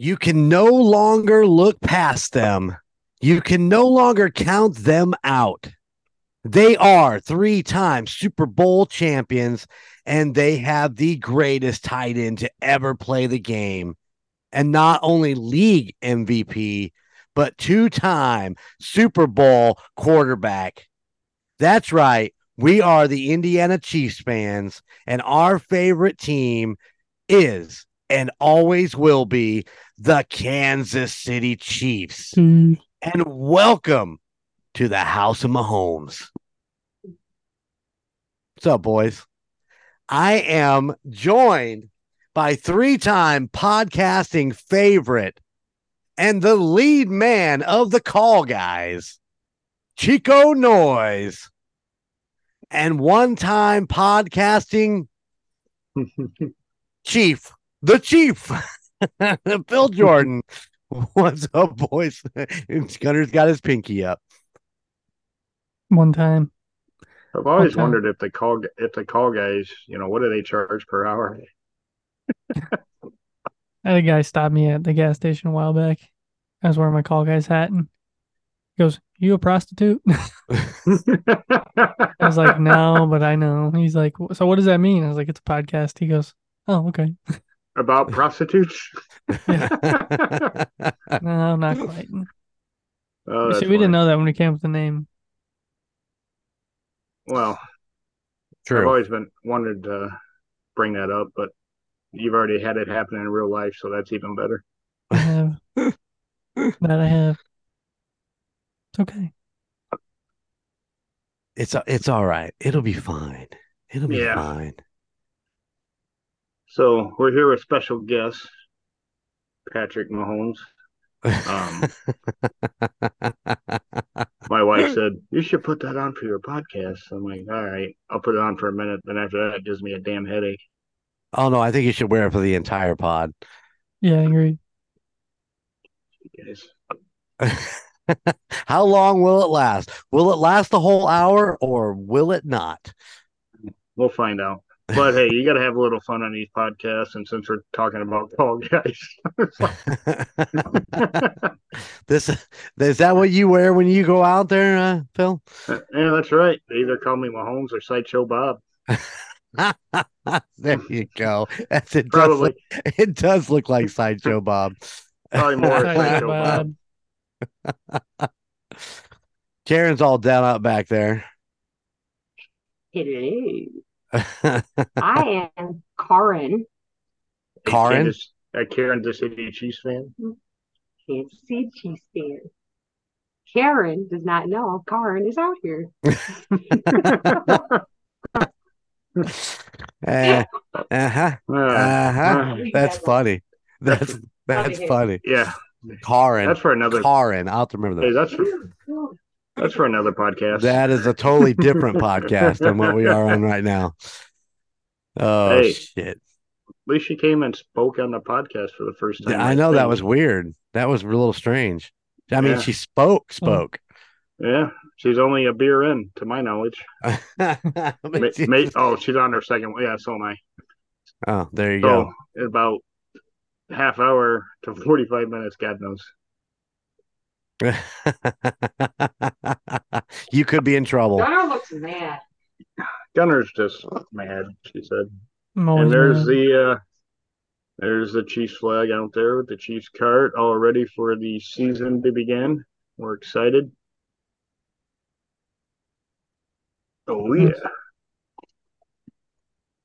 You can no longer look past them. You can no longer count them out. They are three time Super Bowl champions, and they have the greatest tight end to ever play the game. And not only league MVP, but two time Super Bowl quarterback. That's right. We are the Indiana Chiefs fans, and our favorite team is and always will be the Kansas City Chiefs. Mm. And welcome to the House of Mahomes. What's up, boys? I am joined by three time podcasting favorite and the lead man of the call guys, Chico Noise, and one time podcasting chief, the chief, Phil Jordan. What's up, boys? Gunner's got his pinky up. One time. I've always Okay. wondered if the call if the call guys, you know, what do they charge per hour? I had a guy stop me at the gas station a while back. I was wearing my call guy's hat and he goes, You a prostitute? I was like, No, but I know. He's like, So what does that mean? I was like, It's a podcast. He goes, Oh, okay. About prostitutes? No, not quite. Oh, See, we didn't know that when we came up with the name. Well, I've always been wanted to bring that up, but you've already had it happen in real life, so that's even better. I have. that I have. It's okay. It's it's all right. It'll be fine. It'll be Yeah. fine. So we're here with special guest Patrick Mahomes. Um, My wife said you should put that on for your podcast. I'm like, all right, I'll put it on for a minute. Then after that, it gives me a damn headache. oh no, I think you should wear it for the entire pod. Yeah, I agree. Guys. How long will it last? Will it last the whole hour or will it not? We'll find out. But hey, you got to have a little fun on these podcasts. And since we're talking about tall guys, this is that what you wear when you go out there, uh, Phil? yeah, that's right. They either call me Mahomes or Sideshow Bob. there you go. That's it. Does Probably, look, it does look like sideshow Bob. probably more Sideshow Bob. Bob. Karen's all down out back there. Hello. I am Karin, A Karin? Kansas, a Kansas City Chiefs fan. Kansas City Chiefs fan. Karen does not know Karin is out here. Eh, uh-huh. Uh, Uh-huh. That's funny. That's that's Funny. funny. yeah, Karin. that's for another. Karin. I'll have to remember Hey, that. that's for, that's for another podcast. That is a totally different podcast than what we are on right now. Oh Hey. shit. At least she came and spoke on the podcast for the first time. Yeah, I know that was weird. That was a little strange. I mean, Yeah. she spoke, spoke. Hmm. Yeah, she's only a beer in, to my knowledge. But Ma- ma- oh, she's on her second one. Yeah, so am I. oh, there you So go. about half hour to forty-five minutes, God knows. you could be in trouble. Gunnar looks mad. Gunner's just mad. She said, and there's mad. the uh, there's the Chiefs flag out there with the Chiefs cart all ready for the season to begin. We're excited. Oh yeah.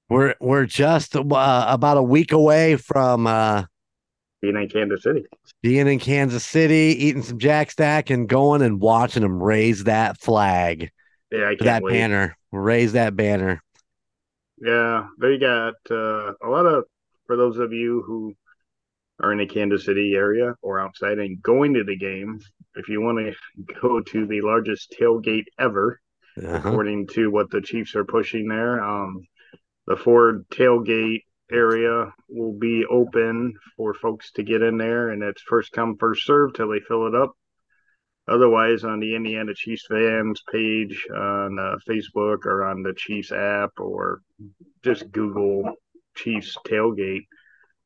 We're we're just uh, about a week away from uh, Being in Kansas City. being in Kansas City, eating some Jack Stack, and going and watching them raise that flag, Yeah, I can't that wait. banner, raise that banner. Yeah, they got uh, a lot of for those of you who are in the Kansas City area or outside and going to the game. If you want to go to the largest tailgate ever, Uh-huh. according to what the Chiefs are pushing there, um, the Ford tailgate area will be open for folks to get in there, and it's first come first served till they fill it up. Otherwise, on the Indiana Chiefs fans page on uh, Facebook or on the Chiefs app or just Google Chiefs tailgate,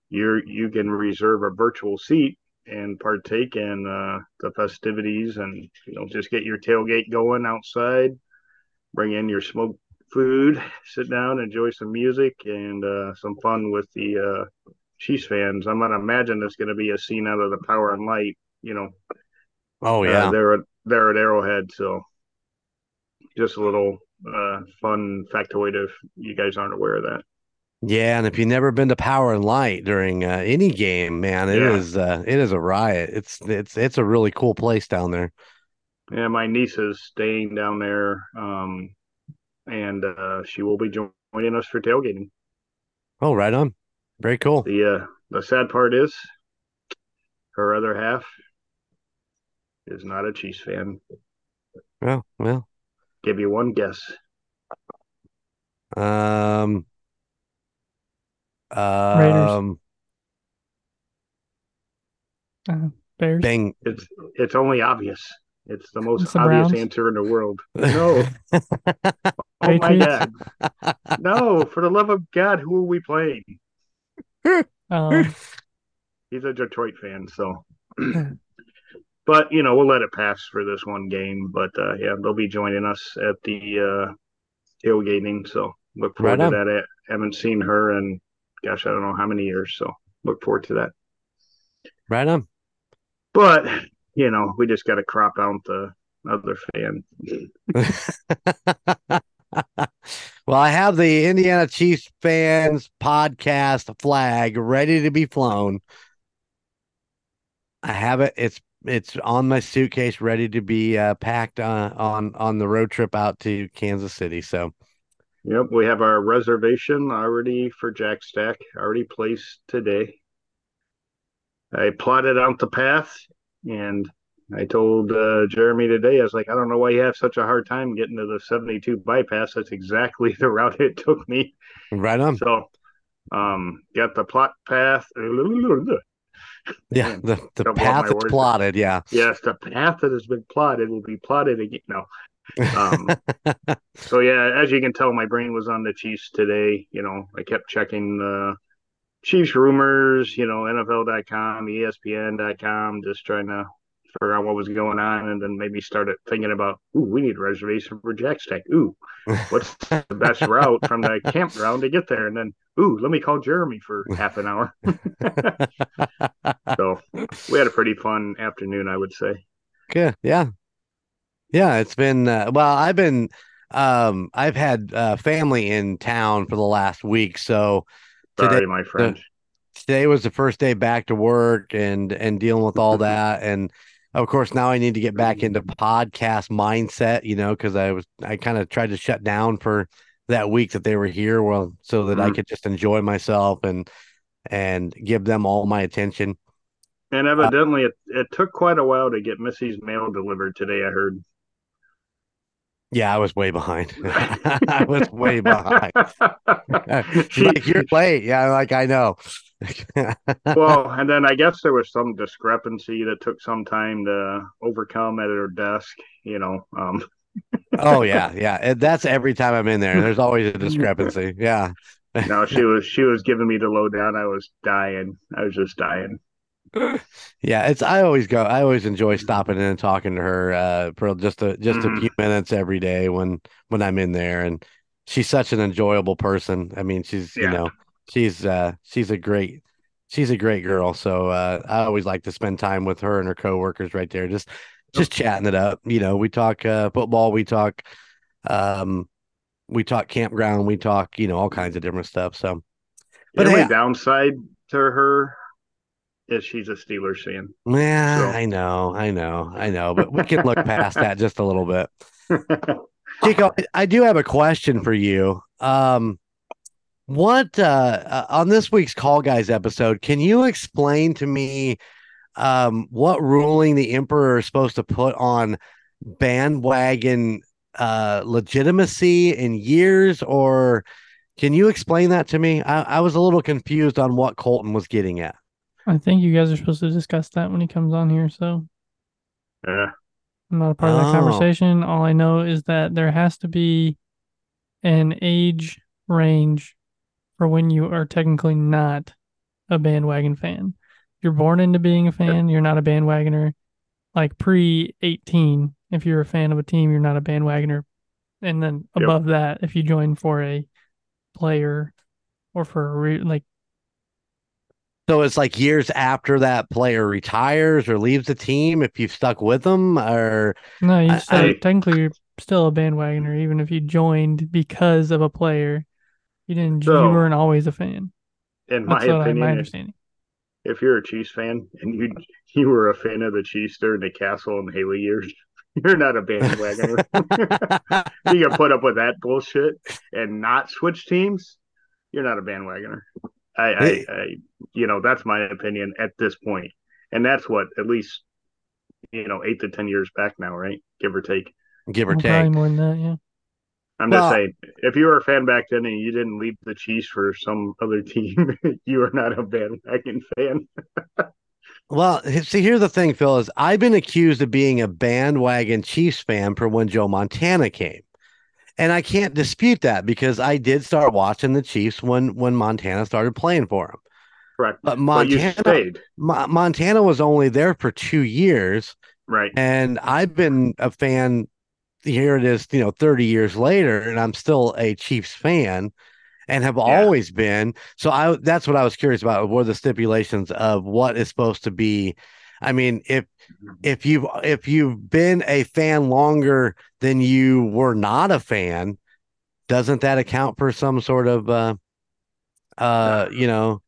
you're you can reserve a virtual seat and partake in uh, the festivities and you know just get your tailgate going outside bring in your smoked food sit down enjoy some music and uh, some fun with the uh, chiefs fans i'm gonna imagine there's gonna be a scene out of the power and light you know Oh uh, yeah. they're at, they're at arrowhead so just a little uh, fun factoid if you guys aren't aware of that Yeah, and if you've never been to Power and Light during uh, any game, man, it Yeah. is uh, it is a riot. It's it's it's a really cool place down there. Yeah, my niece is staying down there, um, and uh, she will be joining us for tailgating. Oh, right on. Very cool. The uh, the sad part is, her other half is not a Chiefs fan. Well, well. Give you one guess. Um. Raiders. Um. Uh, Bears. Bang. It's it's only obvious. It's the most It's the obvious Browns? answer in the world. No, oh my God, no! For the love of God, who are we playing? Um, He's a Detroit fan, so. but you know, we'll let it pass for this one game. But uh, yeah, they'll be joining us at the uh, tailgating. So look forward Right to that. I haven't seen her in gosh, I don't know how many years. So look forward to that. Right on. But you know, we just got to crop out the other fan. well, I have the Indiana Chiefs fans podcast flag ready to be flown. I have it. It's it's on my suitcase, ready to be uh, packed uh, on on the road trip out to Kansas City. So Yep, we have our reservation already for Jack Stack already placed today. I plotted out the path and I told uh, Jeremy today, I was like, I don't know why you have such a hard time getting to the 72 bypass. That's exactly the route it took me. right on. So, um, got the plot path. Yeah, the the don't path is words. plotted. Yeah. Yes, the path that has been plotted will be plotted again. No. Um, so yeah, as you can tell, my brain was on the Chiefs today. You know, I kept checking the Chiefs rumors, you know, NFL.com, ESPN.com, just trying to figure out what was going on, and then maybe started thinking about, ooh, we need a reservation for Jack Stack. Ooh, what's the best route from the campground to get there? And then, ooh, let me call Jeremy for half an hour. so we had a pretty fun afternoon, I would say. Good. Yeah. Yeah, it's been uh, well, I've been um I've had uh family in town for the last week, so Sorry, Today- my friend. today was the first day back to work and and dealing with all that and of course now I need to get back into podcast mindset, you know, cuz I was I kind of tried to shut down for that week that they were here well so that I Mhm. could just enjoy myself and and give them all my attention. And evidently, it, it took quite a while to get Missy's mail delivered today. I heard. Yeah, I was way behind. I was way behind. Like, you're late. Yeah, like I know. well, and then I guess there was some discrepancy that took some time to overcome at her desk. You know, um, oh yeah, yeah. And That's every time I'm in there. There's always a discrepancy. Yeah. no, she was she was giving me the lowdown. I was dying. I was just dying. Yeah, it's I always go I always enjoy stopping in and talking to her uh for just a just a Mhm. few minutes every day when when I'm in there and she's such an enjoyable person. I mean, she's you know, she's uh she's a great she's a great girl. So uh I always like to spend time with her and her coworkers right there just just chatting it up. You know, we talk uh football, we talk um we talk campground, we talk, you know, all kinds of different stuff. So But the only hey- downside to her is she's a Steelers fan. yeah, So- I know, I know, I know, but we can look past that just a little bit. Chico, I do have a question for you. Um, what uh, uh, on this week's Call Guys episode? Can you explain to me um, what ruling the Emperor is supposed to put on bandwagon uh, legitimacy in years, or can you explain that to me? I, I was a little confused on what Colton was getting at. I think you guys are supposed to discuss that when he comes on here. So yeah. I'm not a part of that Oh. conversation. All I know is that there has to be an age range for when you are technically not a bandwagon fan. You're born into being a fan. You're not a bandwagoner. Like pre 18, if you're a fan of a team, you're not a bandwagoner. And then Yep. above that, if you join for a player or for a re- like So it's like years after that player retires or leaves the team if you've stuck with them or no, you I- still uh, I- technically you're still a bandwagoner, even if you joined because of a player. You didn't. So- you weren't always a fan. In my That's what I, opinion, my if- understanding. if you're a Chiefs fan and you you were a fan of the Chiefs during the Cassel and Haley years, you're not a bandwagoner. you can put up with that bullshit and not switch teams. You're not a bandwagoner. I, I, Hey. I you know, that's my opinion at this point, and that's what at least you know eight to ten years back now, right? Give or take. give or Well, take. Probably more than that. Yeah. I'm Well- just saying, if you were a fan back then and you didn't leave the Chiefs for some other team, you are not a bandwagon fan. Well, see, here's the thing, Phil, is I've been accused of being a bandwagon Chiefs fan for when Joe Montana came. And I can't dispute that because I did start watching the Chiefs when when Montana started playing for him. Correct. But But Montana stayed, Mo- Montana was only there for 2 years right? and I've been a fan here it is, you know, 30 years later and I'm still a Chiefs fan and have always been. So I that's what I was curious about were the stipulations of what is supposed to be. I mean, if if you've if you've been a fan longer than you were not a fan, doesn't that account for some sort of uh uh you know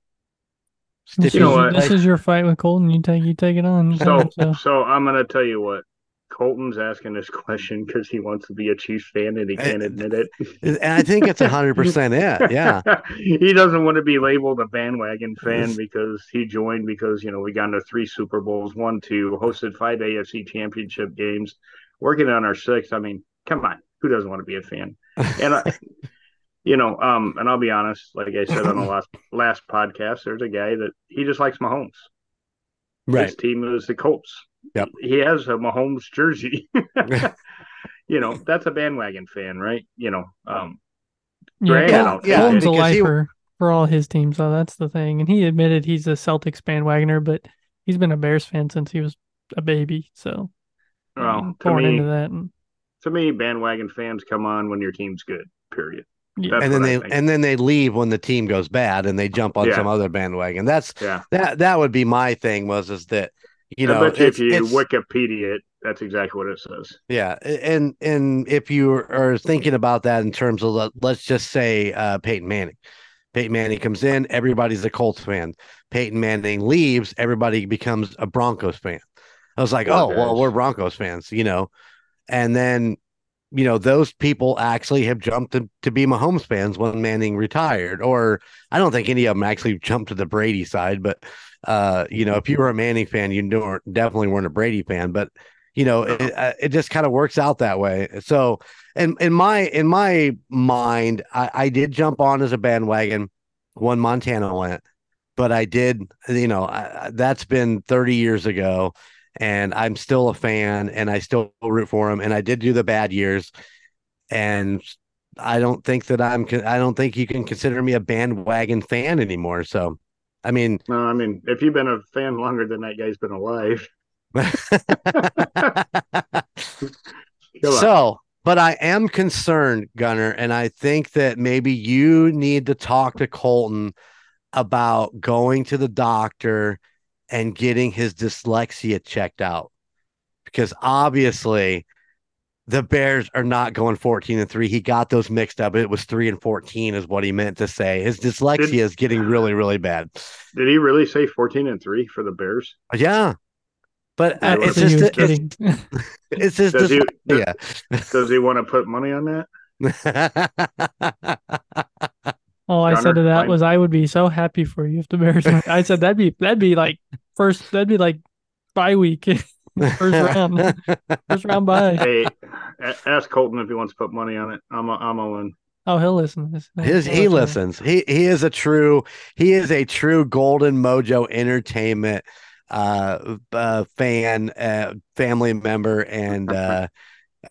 This, You know is, this is your fight with Colton. You take you take it on. So, So, so I'm gonna tell you what. Colton's asking this question because he wants to be a Chiefs fan and he can't admit it. and I think it's hundred percent it. Yeah. he doesn't want to be labeled a bandwagon fan because he joined because you know we got into three Super Bowls, won two, hosted five AFC Championship games, working on our sixth. I mean, come on, who doesn't want to be a fan? And I, you know, um, and I'll be honest, like I said on the last last podcast, there's a guy that he just likes Mahomes. Right. His team is the Colts. Yep. He has a Mahomes jersey. you know, that's a bandwagon fan, right? You know, um, yeah, Grant, Col- I'll take yeah, Colton's a because he- lifer for all his teams, so that's the thing. And he admitted he's a Celtics bandwagoner, but he's been a Bears fan since he was a baby. So well, to born me, into that. And, to me, bandwagon fans come on when your team's good. Period. yeah. That's and then they and then they leave when the team goes bad and they jump on Yeah. some other bandwagon. That's Yeah, that that would be my thing was is that you I know bet you if you Wikipedia it, that's exactly what it says. yeah and and if you are thinking about that in terms of let- let's just say uh Peyton Manning. Peyton Manning comes in, everybody's a Colts fan. Peyton Manning leaves, everybody becomes a Broncos fan. I was like, Poor oh well, we're Broncos fans, you know. And then you know those people actually have jumped to, to be Mahomes fans when Manning retired, or I don't think any of them actually jumped to the Brady side. But uh, you know, if you were a Manning fan, you definitely weren't a Brady fan. But you know, it, uh, it just kind of works out that way. So, in in my in my mind, I, I did jump on as a bandwagon when Montana went, but I did, you know, I, that's been thirty years ago and I'm still a fan and I still root for him. And I did do the bad years. And I don't think that I'm, I don't think you can consider me a bandwagon fan anymore. So, I mean, No, I mean, if you've been a fan longer than that guy's been alive, so, but I am concerned, Gunner, and I think that maybe you need to talk to Colton about going to the doctor and getting his dyslexia checked out. Because obviously the Bears are not going 14 and 3. He got those mixed up. It was 3 and 14 is what he meant to say. His dyslexia Did- is getting really really bad. Did he really say 14 and 3 for the Bears? Yeah. But uh, it's just was it's, kidding. it's his Does he, dyslexia. does he want to put money on that? All I said to that fine. was I would be so happy for you if the Bears. I said that'd be that'd be like first that'd be like bye week, first round, first round bye. Hey, ask Colton if he wants to put money on it. I'm, a, I'm all in. Oh, he'll listen to this. His He'll he listen. listens. He he is a true he is a true Golden Mojo Entertainment uh, uh fan, uh, family member, and uh,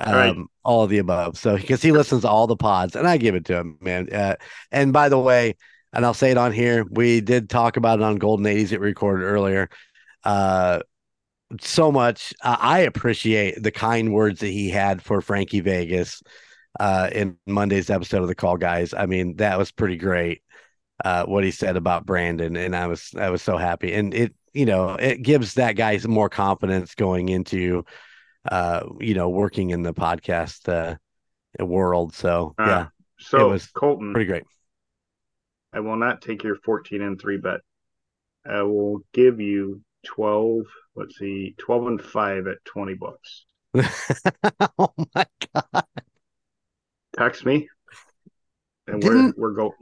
All right. um, all of the above. So because he listens to all the pods, and I give it to him, man. Uh, and by the way, and I'll say it on here. We did talk about it on Golden 80s it recorded earlier. Uh, so much. Uh, I appreciate the kind words that he had for Frankie Vegas uh, in Monday's episode of the Call Guys. I mean, that was pretty great. Uh, what he said about Brandon, and I was I was so happy, and it you know it gives that guy some more confidence going into uh you know working in the podcast uh world. So Uh, yeah, So it was Colton, pretty great. I will not take your 14 and 3 bet. I will give you 12, let's see, 12 and 5 at 20 bucks. oh my god! Text me. And Didn't- we're we're go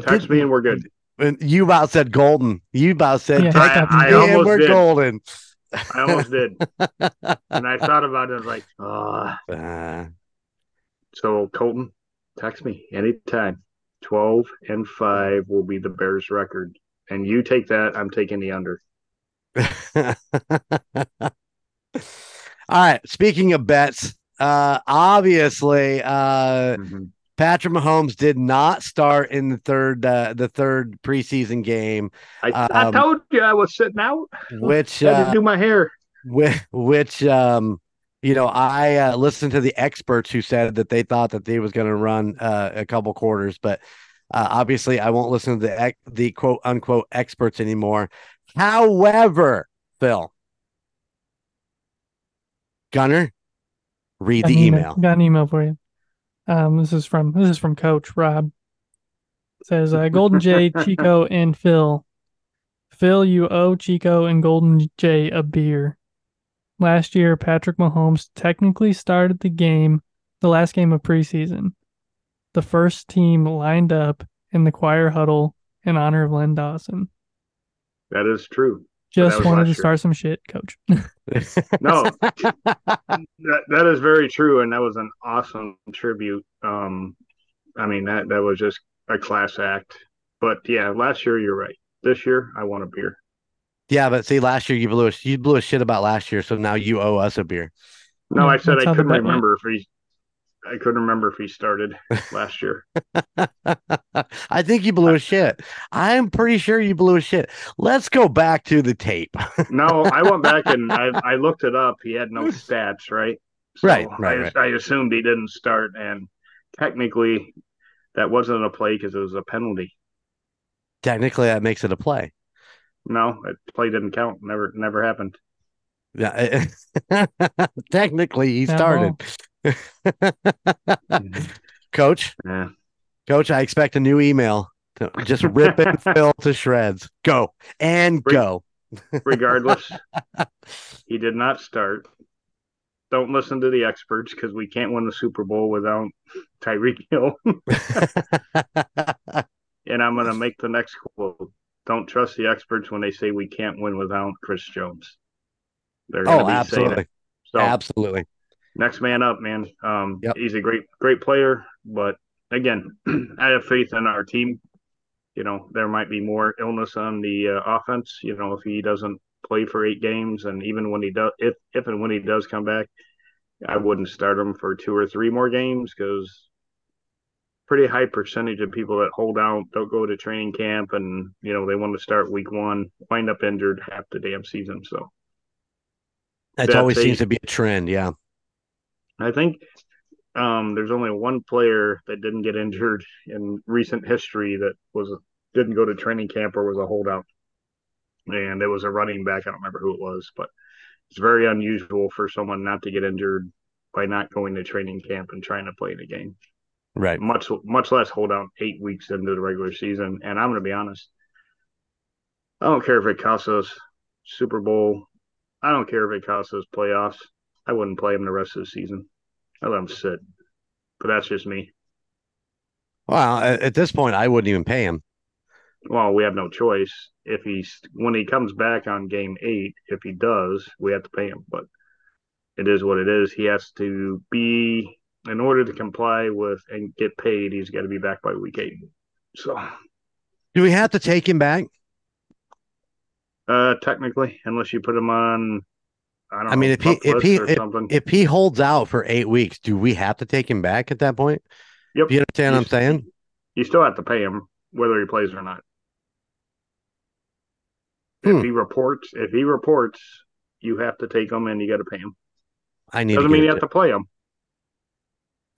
text me and we're good. And you about said golden. You about said Yeah, text I- I me and almost we're did. golden. I almost did. And I thought about it, I was like, ah. Uh, So Colton, text me anytime. 12 and 5 will be the Bears record. And you take that, I'm taking the under. All right. Speaking of bets, uh, obviously, uh, Patrick Mahomes did not start in the third, uh, the third preseason game, I, I Um, told you I was sitting out. which, Had to uh, do my hair. which, which, um, you know, I uh, listened to the experts who said that they thought that they was going to run uh, a couple quarters, but uh, obviously, I won't listen to the the quote unquote experts anymore. However, Phil, Gunner, read Got the an email. Got an email for you. Um, this is from this is from Coach Rob. says uh, Golden Jay, Chico, and Phil. Phil, you owe Chico and Golden Jay a beer. Last year, Patrick Mahomes technically started the game, the last game of preseason. The first team lined up in the choir huddle in honor of Len Dawson. That is true. Just wanted to year. start some shit, Coach. No, that that is very true, and that was an awesome tribute. Um, I mean that that was just a class act. But yeah, last year you're right. This year I want a beer. yeah, but see, last year you blew a, you blew a shit about last year, so now you owe us a beer. No, I said that's I couldn't bet went. remember if he. I couldn't remember if he started last year. I think you blew a shit. I'm pretty sure you blew a shit. Let's go back to the tape. No, I went back and I, I looked it up. He had no stats, right? Right, right, I, right. I assumed he didn't start, and technically, that wasn't a play because it was a penalty. Technically, that makes it a play. No, that play didn't count. Never, never happened. Yeah. Technically, he That started. Coach, Yeah. coach, I expect a new email. Just rip and fill to shreds. Go and Re- go. Regardless, he did not start. Don't listen to the experts because we can't win the Super Bowl without Tyreek Hill. and I'm going to make the next quote. Don't trust the experts when they say we can't win without Chris Jones. They're going to oh, be saying absolutely. it. So Absolutely. Next man up, man. Um, Yep. he's a great, great player, but again, I have faith in our team. You know, there might be more illness on the uh, offense. You know, if he doesn't play for eight games, and even when he does, if if and when he does come back, I wouldn't start him for two or three more games because pretty high percentage of people that hold out don't go to training camp, and you know they want to start week one, wind up injured half the damn season. So That That's always a- seems to be a trend. Yeah. I think um, there's only one player that didn't get injured in recent history that was didn't go to training camp or was a holdout, and it was a running back. I don't remember who it was, but it's very unusual for someone not to get injured by not going to training camp and trying to play in a game. Right. Much much less hold out eight weeks into the regular season. And I'm going to be honest, I don't care if it costs us Super Bowl. I don't care if it costs us playoffs. I wouldn't play him the rest of the season. I let him sit. But that's just me. Well, at, this point, I wouldn't even pay him. Well, we have no choice. If he's when he comes back on game eight, if he does, we have to pay him. But it is what it is. He has to be in order to comply with and get paid. He's got to be back by week eight. So, Do we have to take him back? uh, technically, unless you put him on, I don't. I mean, know, if he- if he- something. If he holds out for eight weeks, do we have to take him back at that point? Yep. Do you understand what I'm saying? you still have to pay him. whether he plays or not. Hmm. If he reports, if he reports, you have to take him and you got to pay him. I need Doesn't to mean you have to play him.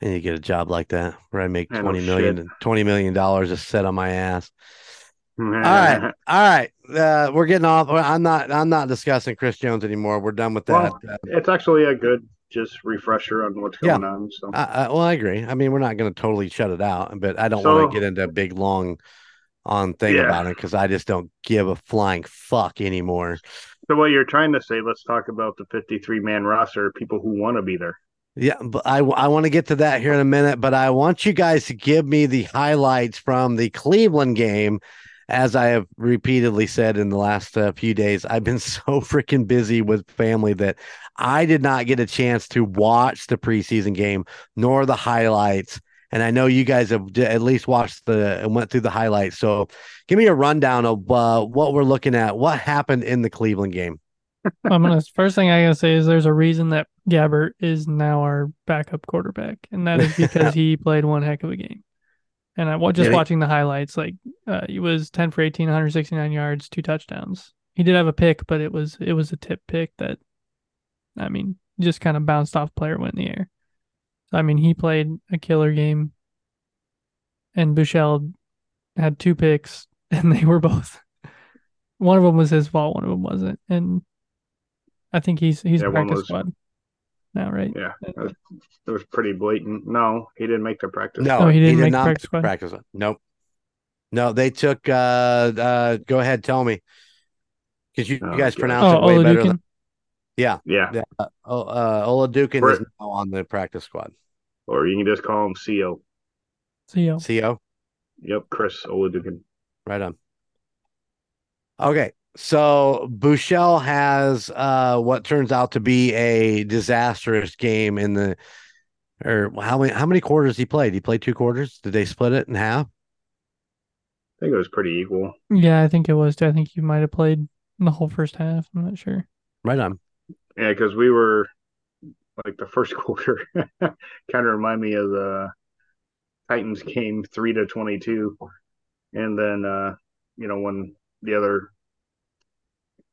And you get a job like that where I make twenty million, twenty million dollars just set on my ass. All right. All right, uh, we're getting off. I'm not. I'm not discussing Chris Jones anymore. We're done with that. Well, it's actually a good just refresher on what's Yeah. going on. So I, I, well, I agree. I mean, we're not going to totally shut it out, but I don't So- want to get into a big long on thing Yeah. about it because I just don't give a flying fuck anymore. So what you're trying to say? Let's talk about the 53 man roster. People who want to be there. Yeah, but I, I want to get to that here in a minute, but I want you guys to give me the highlights from the Cleveland game. As I have repeatedly said in the last uh, few days, I've been so freaking busy with family that I did not get a chance to watch the preseason game nor the highlights. And I know you guys have at least watched the and went through the highlights. So give me a rundown of uh, what we're looking at. What happened in the Cleveland game? I'm gonna first thing I gotta say is there's a reason that Gabbert is now our backup quarterback, and that is because he played one heck of a game. And I wa- just he? watching the highlights, like uh, he was 10 for 18, 169 yards, two touchdowns. He did have a pick, but it was it was a tip pick that, I mean, just kind of bounced off player went in the air. So I mean, he played a killer game, and Buechele had two picks, and they were both. One of them was his fault, one of them wasn't, and I think he's he's Yeah, one practice was- squad now, right? Yeah, it was, it was pretty blatant. No, he didn't make the practice. No, Oh, he didn't did make not practice make squad? practice. Nope. No, they took. uh uh Go ahead, tell me, because you, Oh, you guys God. pronounce Oh, it way better. Than, Oladokun. Yeah, yeah, uh, oh, uh, Oladokun We're- is now on the practice squad. or you can just call him CO. CO. Co. Yep, Chris Oladokun. Right on. Okay, so Buechele has uh what turns out to be a disastrous game in the. Or how many how many quarters he played? He played two quarters. Did they split it in half? I think it was pretty equal. Yeah, I think it was. too. I think you might have played the whole first half. I'm not sure. Right on. Yeah, because we were like the first quarter kind of remind me of the Titans game three to twenty two, and then uh, you know when the other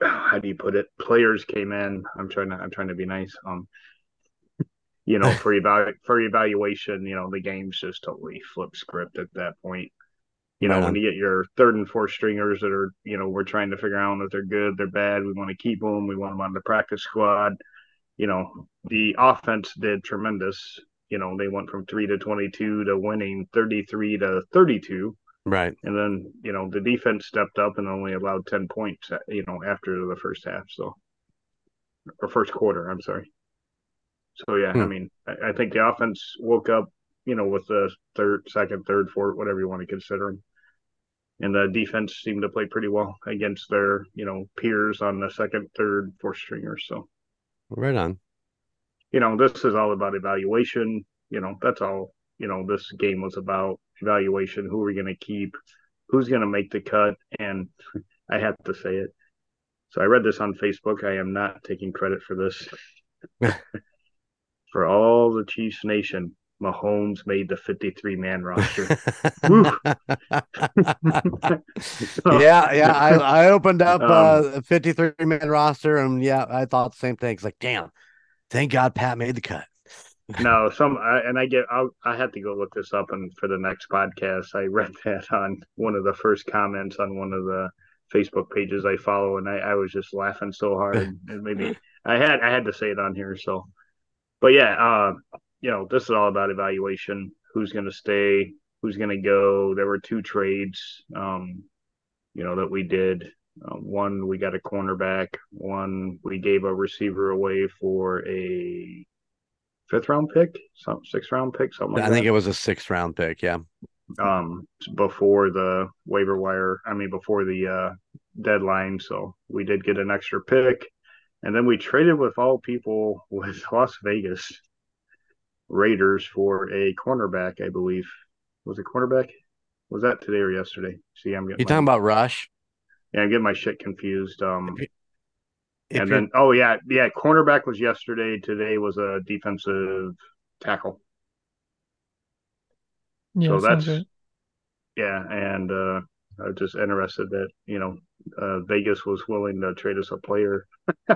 how do you put it players came in. I'm trying to I'm trying to be nice. Um, you know for evalu- for evaluation, you know the game's just totally flip script at that point. You know when you get your third and fourth stringers that are you know we're trying to figure out if they're good, they're bad. We want to keep them. We want them on the practice squad you know, the offense did tremendous. You know, they went from three to 22 to winning 33 to 32. Right. And then, you know, the defense stepped up and only allowed 10 points, uh, you know, after the first half. So, or first quarter, I'm sorry. So, yeah, I Hmm. mean, I, I think the offense woke up, you know, with the third, second, third, fourth, whatever you want to consider them. And the defense seemed to play pretty well against their, you know, peers on the second, third, fourth stringers. So, Right on. you know, this is all about evaluation. You know, that's all, you know, this game was about evaluation. Who are we going to keep? Who's going to make the cut? And I have to say it. So I read this on Facebook. I am not taking credit for this. for all the Chiefs Nation, Mahomes made the 53 man roster. yeah, yeah. I, I opened up Um, uh, a 53 man roster, and yeah, I thought the same thing. It's like, damn, thank God Pat made the cut. No, some, I, and I get, I'll, I had to go look this up, and for the next podcast, I read that on one of the first comments on one of the Facebook pages I follow, and I, I was just laughing so hard, and maybe I had, I had to say it on here. So, but yeah, uh, you know, this is all about evaluation. Who's going to stay? Who's going to go? There were two trades, um, you know, that we did. Uh, one we got a cornerback. One we gave a receiver away for a fifth round pick, some sixth round pick, something like I that. think it was a sixth round pick. Yeah. um before the waiver wire. I mean before the uh, deadline. So we did get an extra pick, and then we traded with all people with Las Vegas Raiders for a cornerback. I believe was it cornerback. Was that today or yesterday? See, I'm getting You talking about Rush? yeah, I'm getting my shit confused. Um, If and then oh yeah, yeah, cornerback was yesterday. Today was a defensive tackle. Yeah, So that's- right. Yeah, and uh, I was just interested that you know uh, Vegas was willing to trade us a player.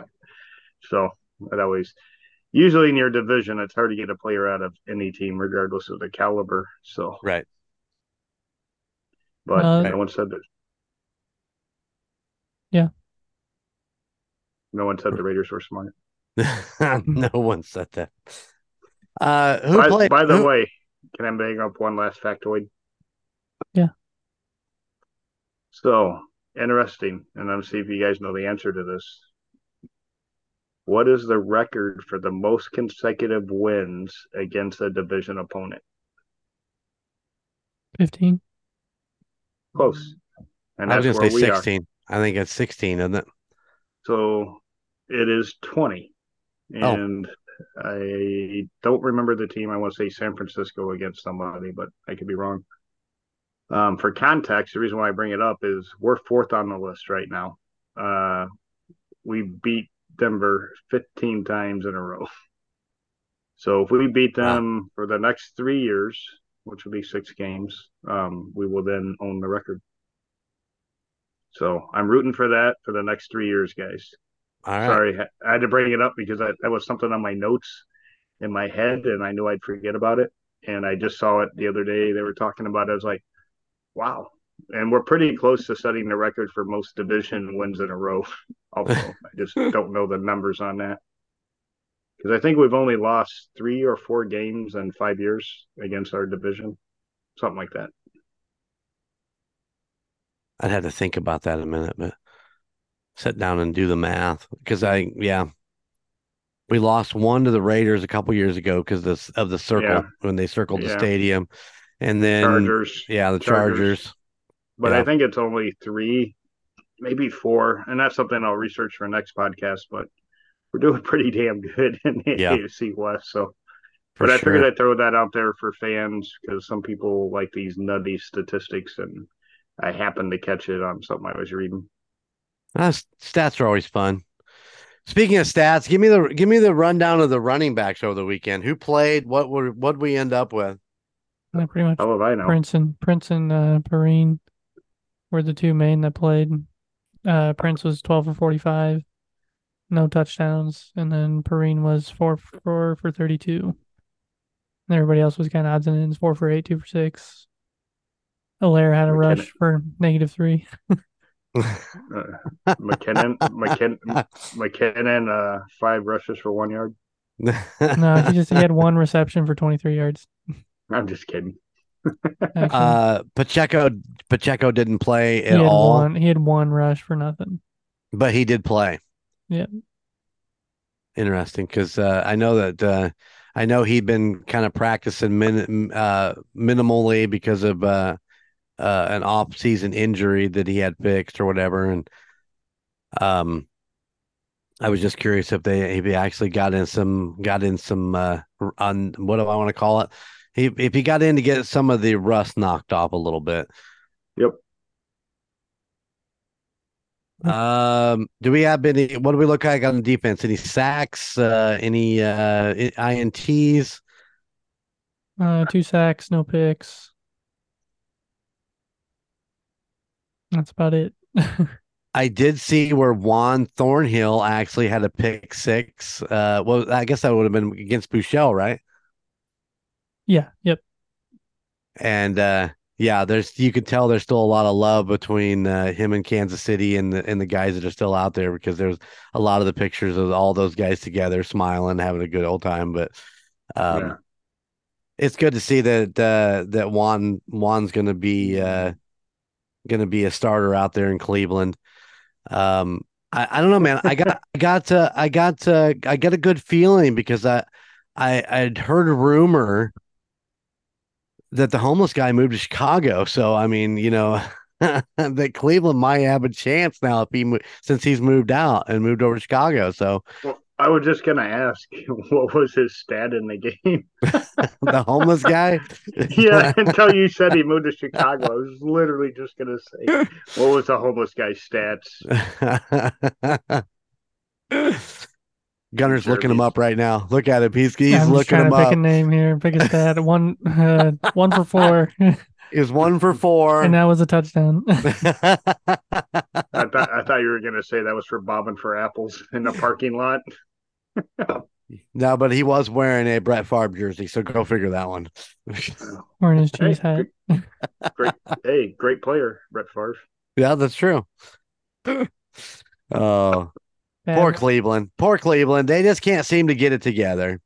so that always, usually in your division, it's hard to get a player out of any team, regardless of the caliber. So, Right. but Uh, no one said that. Yeah. No one said the Raiders were smart. no one said that. Uh, who By, played? by the who- way, can I bring up one last factoid? Yeah. So interesting, and I'm see if you guys know the answer to this. What is the record for the most consecutive wins against a division opponent? 15. Close. And I was gonna say we are. sixteen. I think it's sixteen, isn't it? So it is 20. Oh. And I don't remember the team. I want to say San Francisco against somebody, but I could be wrong. Um, for context, the reason why I bring it up is we're fourth on the list right now. Uh, we beat Denver 15 times in a row. So if we beat Wow. them for the next three years, which will be six games, um, we will then own the record. So I'm rooting for that for the next three years, guys. Right. Sorry, I had to bring it up because I, that was something on my notes in my head, and I knew I'd forget about it. And I just saw it the other day. They were talking about it. I was like, wow. And we're pretty close to setting the record for most division wins in a row. Also, I just don't know the numbers on that because I think we've only lost three or four games in five years against our division, something like that. I'd have to think about that a minute, but sit down and do the math because I, yeah, we lost one to the Raiders a couple years ago because of, of the circle Yeah. when they circled the stadium, and then Chargers, yeah, the Chargers. Chargers. but Yeah. I think it's only three, maybe four, and that's something I'll research for next podcast. But we're doing pretty damn good in the Yeah. AFC West. So, For but I sure. figured I'd throw that out there for fans because some people like these nutty statistics, and I happened to catch it on something I was reading. S- stats are always fun. Speaking of stats, give me the give me the rundown of the running backs over the weekend. Who played? What were what we end up with? Yeah, pretty much How have I know? Prince and Prince and uh, Perine were the two main that played. Uh, Prince was 12 for 45, no touchdowns, and then Perine was 4 for 4 for 32. And everybody else was kind of odds and ends, 4 for 8, 2 for 6. Helaire had a rush for negative 3. Uh, McKinnon, McKinnon, McKinnon, uh, five rushes for one yard. No, he just he had one reception for 23 yards. I'm just kidding. Uh, Pacheco Pacheco didn't play he at had all, one he had one rush for nothing. but he did play. Yeah. Interesting, because uh, I know that uh, I know he'd been kind of practicing min- uh, minimally because of uh, an off-season injury that he had fixed or whatever, and um, I was just curious if they if he actually got in some got in some uh, on what do I want to call it? He if he got in to get some of the rust knocked off a little bit. Yep. Um, do we have any? What do we look like on the defense? Any sacks? Uh, any uh ints? Uh, two sacks, no picks. That's about it. I did see where Juan Thornhill actually had a pick six. Uh, well, I guess that would have been against Buechele, right? yeah, yep. And uh, yeah, there's you could tell there's still a lot of love between uh, him and Kansas City and the and the guys that are still out there because there's a lot of the pictures of all those guys together, smiling, having a good old time. But um, Yeah. it's good to see that uh, that Juan Juan's going to be uh, going to be a starter out there in Cleveland. Um, I, I don't know, man. I got I got uh, I got uh, I got a good feeling because I I I'd heard a rumor that the homeless guy moved to Chicago. So I mean, you know. that Cleveland might have a chance now if he since he's moved out and moved over to Chicago. So I was just gonna ask, what was his stat in the game? the homeless guy, yeah, until you said he moved to Chicago, I was literally just gonna say, what was the homeless guy's stats? Gunner's looking him up right now. Look at him. He's he's Yeah, I'm looking trying him to pick up. a name here. Pick a stat. One, uh, one for four. is one for four. and that was a touchdown. I thought I thought you were gonna say that was for bobbing for apples in the parking lot. No, but he was wearing a Brett Favre jersey, so go figure that one. Wearing his cheese hat. Great, hey, great player, Brett Favre. yeah, that's true. Oh, poor Cleveland. Poor Cleveland. They just can't seem to get it together.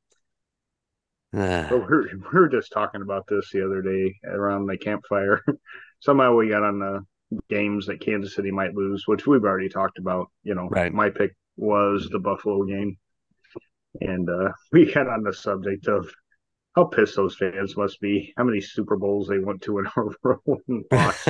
Ah, But we're, we were just talking about this the other day around the campfire. Somehow we got on the games that Kansas City might lose, which we've already talked about. You know, Right. my pick was the Buffalo game, and uh, we got on the subject of how pissed those fans must be. How many Super Bowls they went to in a row and lost.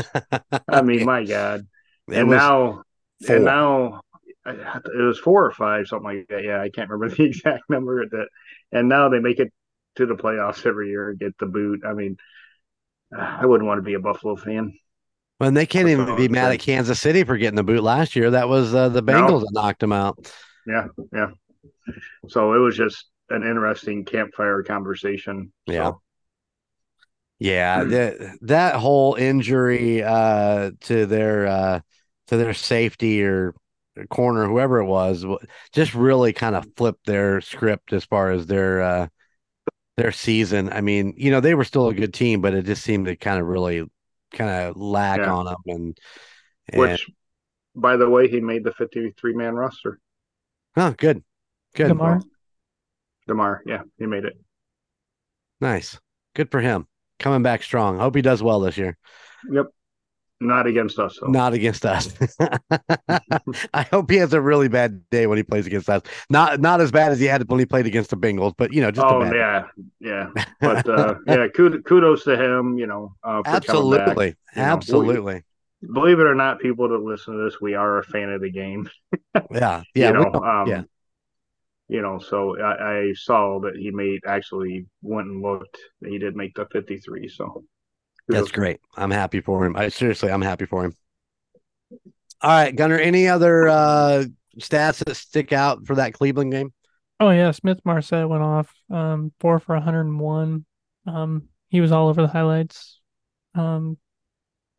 I mean, my God. it and now, four. and now it was four or five, something like that. Yeah, I can't remember the exact number that. And now they make it to the playoffs every year and get the boot. I mean, I wouldn't want to be a Buffalo fan. Well, and they can't even be mad at Kansas City for getting the boot last year. That was uh, the No. Bengals that knocked them out. Yeah, yeah. So it was just an interesting campfire conversation. So, Yeah. Yeah, Hmm. that that whole injury uh, to their uh, to their safety or corner, whoever it was, just really kind of flipped their script as far as their uh, their season. I mean, you know, they were still a good team, but it just seemed to kind of really kind of lack Yeah. on them. And, and which, by the way, he made the 53 man roster. oh, good, good, Damar. Damar, yeah, he made it. nice, good for him. Coming back strong. Hope he does well this year. Yep. Not against us, though. Not against us. I hope he has a really bad day when he plays against us. Not not as bad as he had when he played against the Bengals, but you know, just a oh bad day. yeah, yeah. But uh, yeah, kudos, kudos to him. You know, uh, for coming back. absolutely, know, we- absolutely. Believe it or not, people that listen to this, we are a fan of the game. Yeah, yeah, you know, don't- um, yeah. You know, so I, I saw that he made actually went and looked. He did make the fifty-three. So That's great. I'm happy for him. I seriously, I'm happy for him. All right, Gunner. Any other uh stats that stick out for that Cleveland game? Oh yeah, Smith Marsette went off um four for 101. Um he was all over the highlights. Um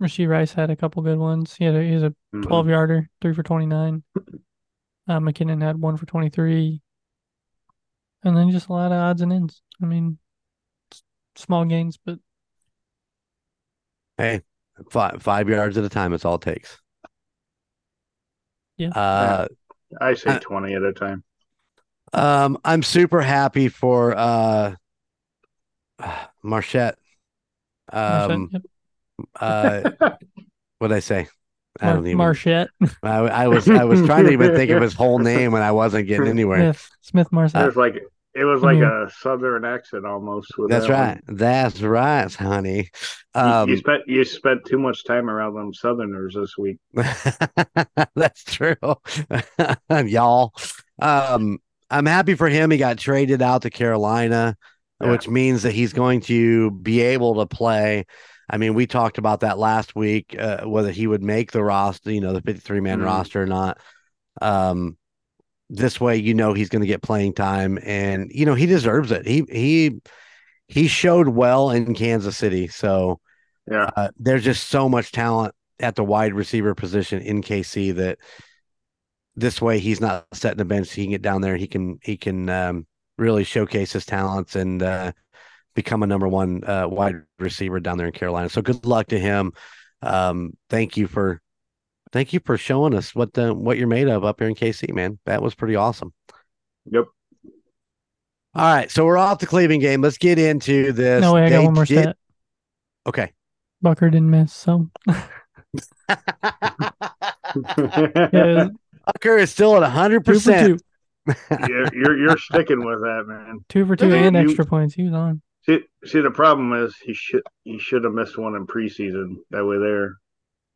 Rashee Rice had a couple good ones. He had a, he has a Mhm. 12 yarder, three for 29. Uh, McKinnon had one for 23. And then just a lot of odds and ends. I mean, small gains, but Hey, five five yards at a time. It's all it takes. Yeah. Uh, I say Uh, twenty at a time. Um, I'm super happy for uh Marchette. Marsette, Um, yep. uh, what did I say? I don't even. Marchette. I, I was I was trying to even think of his whole name, and I wasn't getting anywhere. Smith, Smith It was like it was I like mean- a southern accent almost. With That's that right. one. That's right, honey. You- Um, you spent you spent too much time around them Southerners this week. That's true. Y'all. Um, I'm happy for him. He got traded out to Carolina, Yeah. which means that he's going to be able to play. I mean, we talked about that last week, uh, whether he would make the roster, you know, the 53 man Mhm. roster or not. Um, this way, you know, he's going to get playing time and, you know, he deserves it. He, he, he showed well in Kansas City. So, Yeah, uh, there's just so much talent at the wide receiver position in KC that this way he's not setting the bench. He can get down there. He can he can um, really showcase his talents and uh, become a number one uh, wide receiver down there in Carolina. So good luck to him. Um, thank you for thank you for showing us what the what you're made of up here in KC, man. That was pretty awesome. yep. All right, so we're off the Cleveland game. Let's get into this. No way, I got They one more did- stat. Okay. Butker didn't miss, so yeah, Tucker is still at hundred two for percent. two, you're, you're you're sticking with that, man. two for two, You- and you- extra points. He was on. See, see, the problem is he should he should have missed one in preseason. That way, there,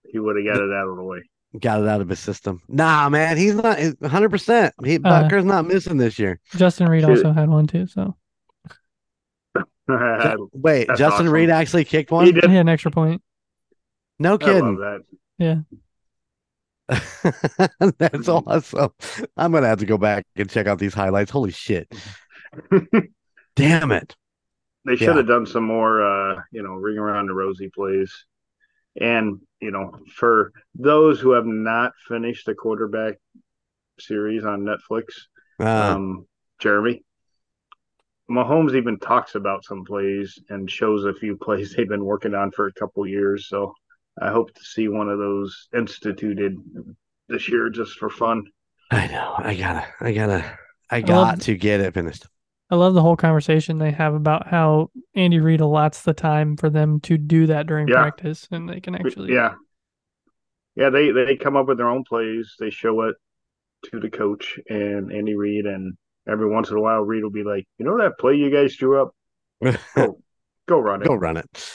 he would have got it out of the way. got it out of his system. Nah, man, he's not 100. percent He Uh, Butker's not missing this year. Justin Reid Shit. also had one too, so Wait, that's Justin awesome. Reid actually kicked one. He did. he had an extra point. No love kidding. Yeah. That's awesome. I'm gonna have to go back and check out these highlights. Holy shit! Damn it! They should Yeah. have done some more, uh, you know, ring around the rosy plays. And you know, for those who have not finished the quarterback series on Netflix, Uh, um, Jeremy. Mahomes even talks about some plays and shows a few plays they've been working on for a couple years. So I hope to see one of those instituted this year just for fun. I know. I gotta. I gotta. I love- got to get it finished. I love the whole conversation they have about how Andy Reid allots the time for them to do that during Yeah. practice, and they can actually. yeah. Yeah, they, they come up with their own plays. They show it to the coach and Andy Reid, and every once in a while, Reid will be like, "You know that play you guys drew up? Go, go run it." Go run it.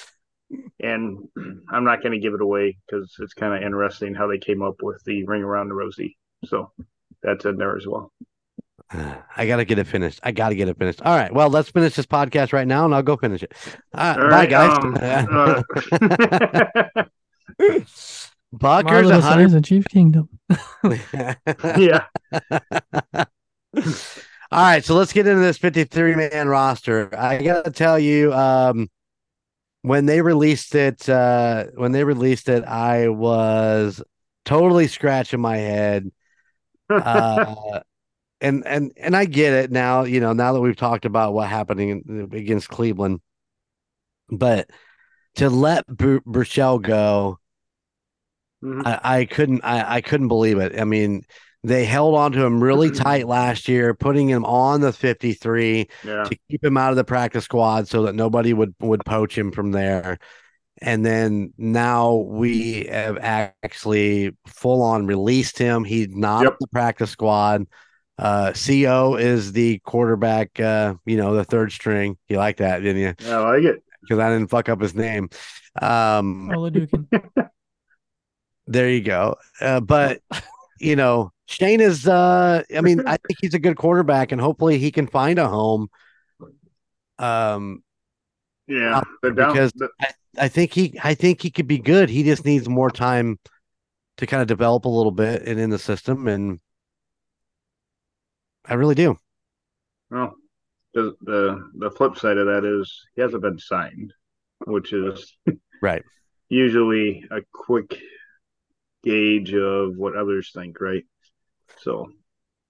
and I'm not going to give it away because it's kind of interesting how they came up with the ring around the rosy. So that's in there as well. I gotta get it finished. I gotta get it finished. All right. Well, let's finish this podcast right now, and I'll go finish it. Uh, All bye, right, guys. um, uh, Butkers a hundred. Eyes Chief Kingdom. yeah, All right, so let's get into this 53 man roster. I gotta tell you, um, when they released it, uh, when they released it, I was totally scratching my head. Uh, and and and I get it now. You know, now that we've talked about what happened in, against Cleveland, but to let Bur- Buechele go, Mhm. I, I couldn't I, I couldn't believe it. I mean, they held on to him really tight last year, putting him on the 53 yeah, to keep him out of the practice squad so that nobody would would poach him from there. And then now we have actually full on released him. He's not Yep. the practice squad. Uh, Co is the quarterback. Uh, you know, the third string. You like that, didn't you? I like it. Because I didn't fuck up his name. Um, There you go. Uh, but you know, Shane is. Uh, I mean, I think he's a good quarterback, and hopefully he can find a home. Um, Yeah, the down, because the, I think he. I think he could be good. He just needs more time to kind of develop a little bit and in the system, and I really do. well, the the the flip side of that is he hasn't been signed, which is Right. usually a quick gauge of what others think, right? So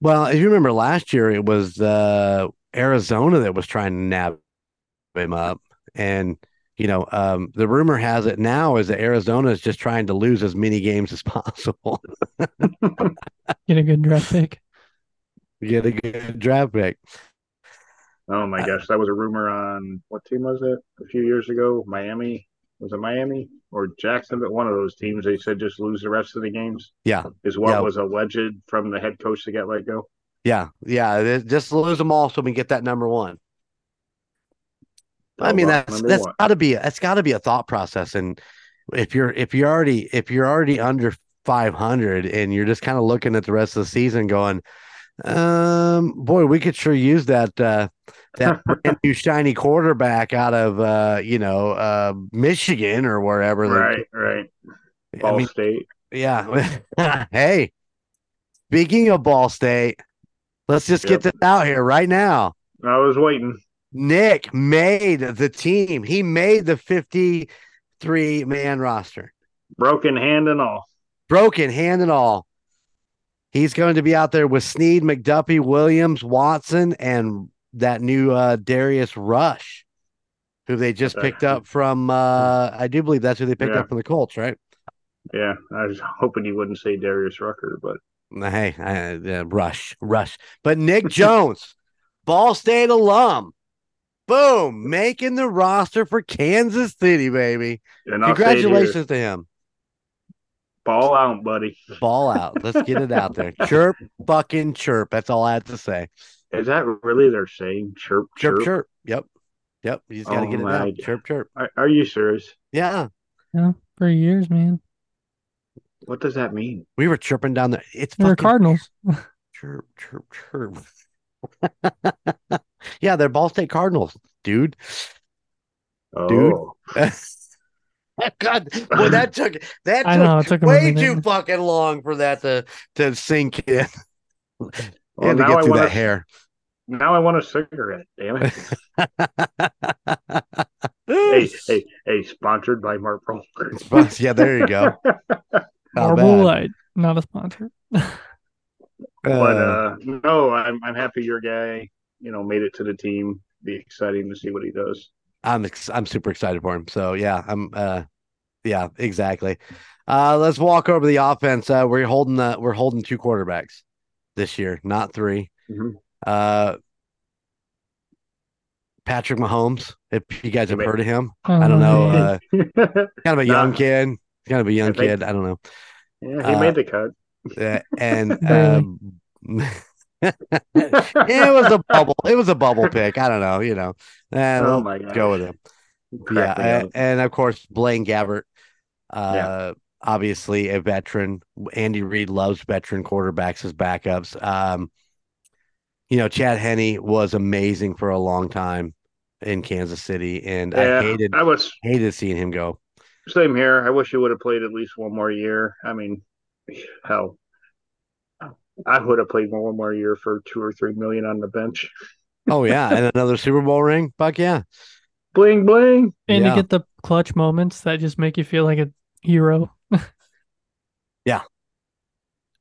Well, if you remember last year, it was uh, Arizona that was trying to nab him up, and you know, um, the rumor has it now is that Arizona is just trying to lose as many games as possible. Get a good draft pick. Get a good draft pick. Oh my gosh, that was a rumor on what team was it a few years ago? Miami was it Miami or Jacksonville? One of those teams. They said just lose the rest of the games. Yeah, is what Yeah. was alleged from the head coach to get let go. yeah, yeah. Just lose them all so we can get that number one. I mean, that's that's one. got to be that's got to be a thought process. And if you're if you're already if you're already under 500 and you're just kind of looking at the rest of the season, going, um, boy, we could sure use that uh, that brand new shiny quarterback out of uh, you know uh, Michigan or wherever. right, right. I Ball mean, State. yeah. hey, speaking of Ball State, let's just get Yep. this out here right now. I was waiting. Nick made the team. He made the 53 man roster, Broken hand and all. broken hand and all. He's going to be out there with Sneed, McDuffie, Williams, Watson, and that new uh, Darius Rush, who they just picked up from. Uh, I do believe that's who they picked Yeah. up from the Colts, right? Yeah, I was hoping you wouldn't say Darius Rucker, but Hey, I, uh, Rush, Rush. But Nick Jones, Ball State alum, boom, making the roster for Kansas City, baby. and I'll say it here, Congratulations to him. Ball out, buddy. Ball out. Let's get it out there. Chirp, fucking chirp. That's all I have to say. Is that really their saying? Chirp, Chirp, chirp. chirp. Yep. Yep. You just got to Oh get it out. God. Chirp, chirp. Are, are you serious? Yeah. Yeah, for years, man. What does that mean? We were chirping down there. It's They were fucking Cardinals. chirp, chirp, chirp. yeah, they're Ball State Cardinals, dude. Oh, Dude. God, well, that took that took, know, it took 'em way too fucking long for that to to sink in. well, and to now get I through want that to. hair. now I want a cigarette. Damn it. hey, hey, hey! Sponsored by Marlboro. yeah, there you go. Not Marble. Light, not a sponsor. but Uh, uh, no, I'm I'm happy your guy, you know, made it to the team. Be exciting to see what he does. I'm ex- I'm super excited for him. So yeah, I'm uh yeah, exactly. Uh let's walk over the offense. Uh we're holding the we're holding two quarterbacks this year, not 3 Mhm. Uh Patrick Mahomes, if you guys have heard of him. Oh, I don't know. Uh kind of a young Nah. kid. Kind of a young kid. I don't know. yeah, he Uh, made the cut. Uh, and um it was a bubble. It was a bubble pick. I don't know, you know. And oh my god! go with him. Yeah, Crack me a- up. and, of course Blaine Gabbert, uh, Yeah. obviously a veteran. Andy Reid loves veteran quarterbacks as backups. Um, you know, Chad Henne was amazing for a long time in Kansas City, and yeah, I hated I was hated seeing him go. same here. I wish he would have played at least one more year. I mean, hell, I would have played one more year for two or three million on the bench. Oh yeah, and another Super Bowl ring. Fuck yeah, Bling bling. And Yeah. you get the clutch moments that just make you feel like a hero. Yeah.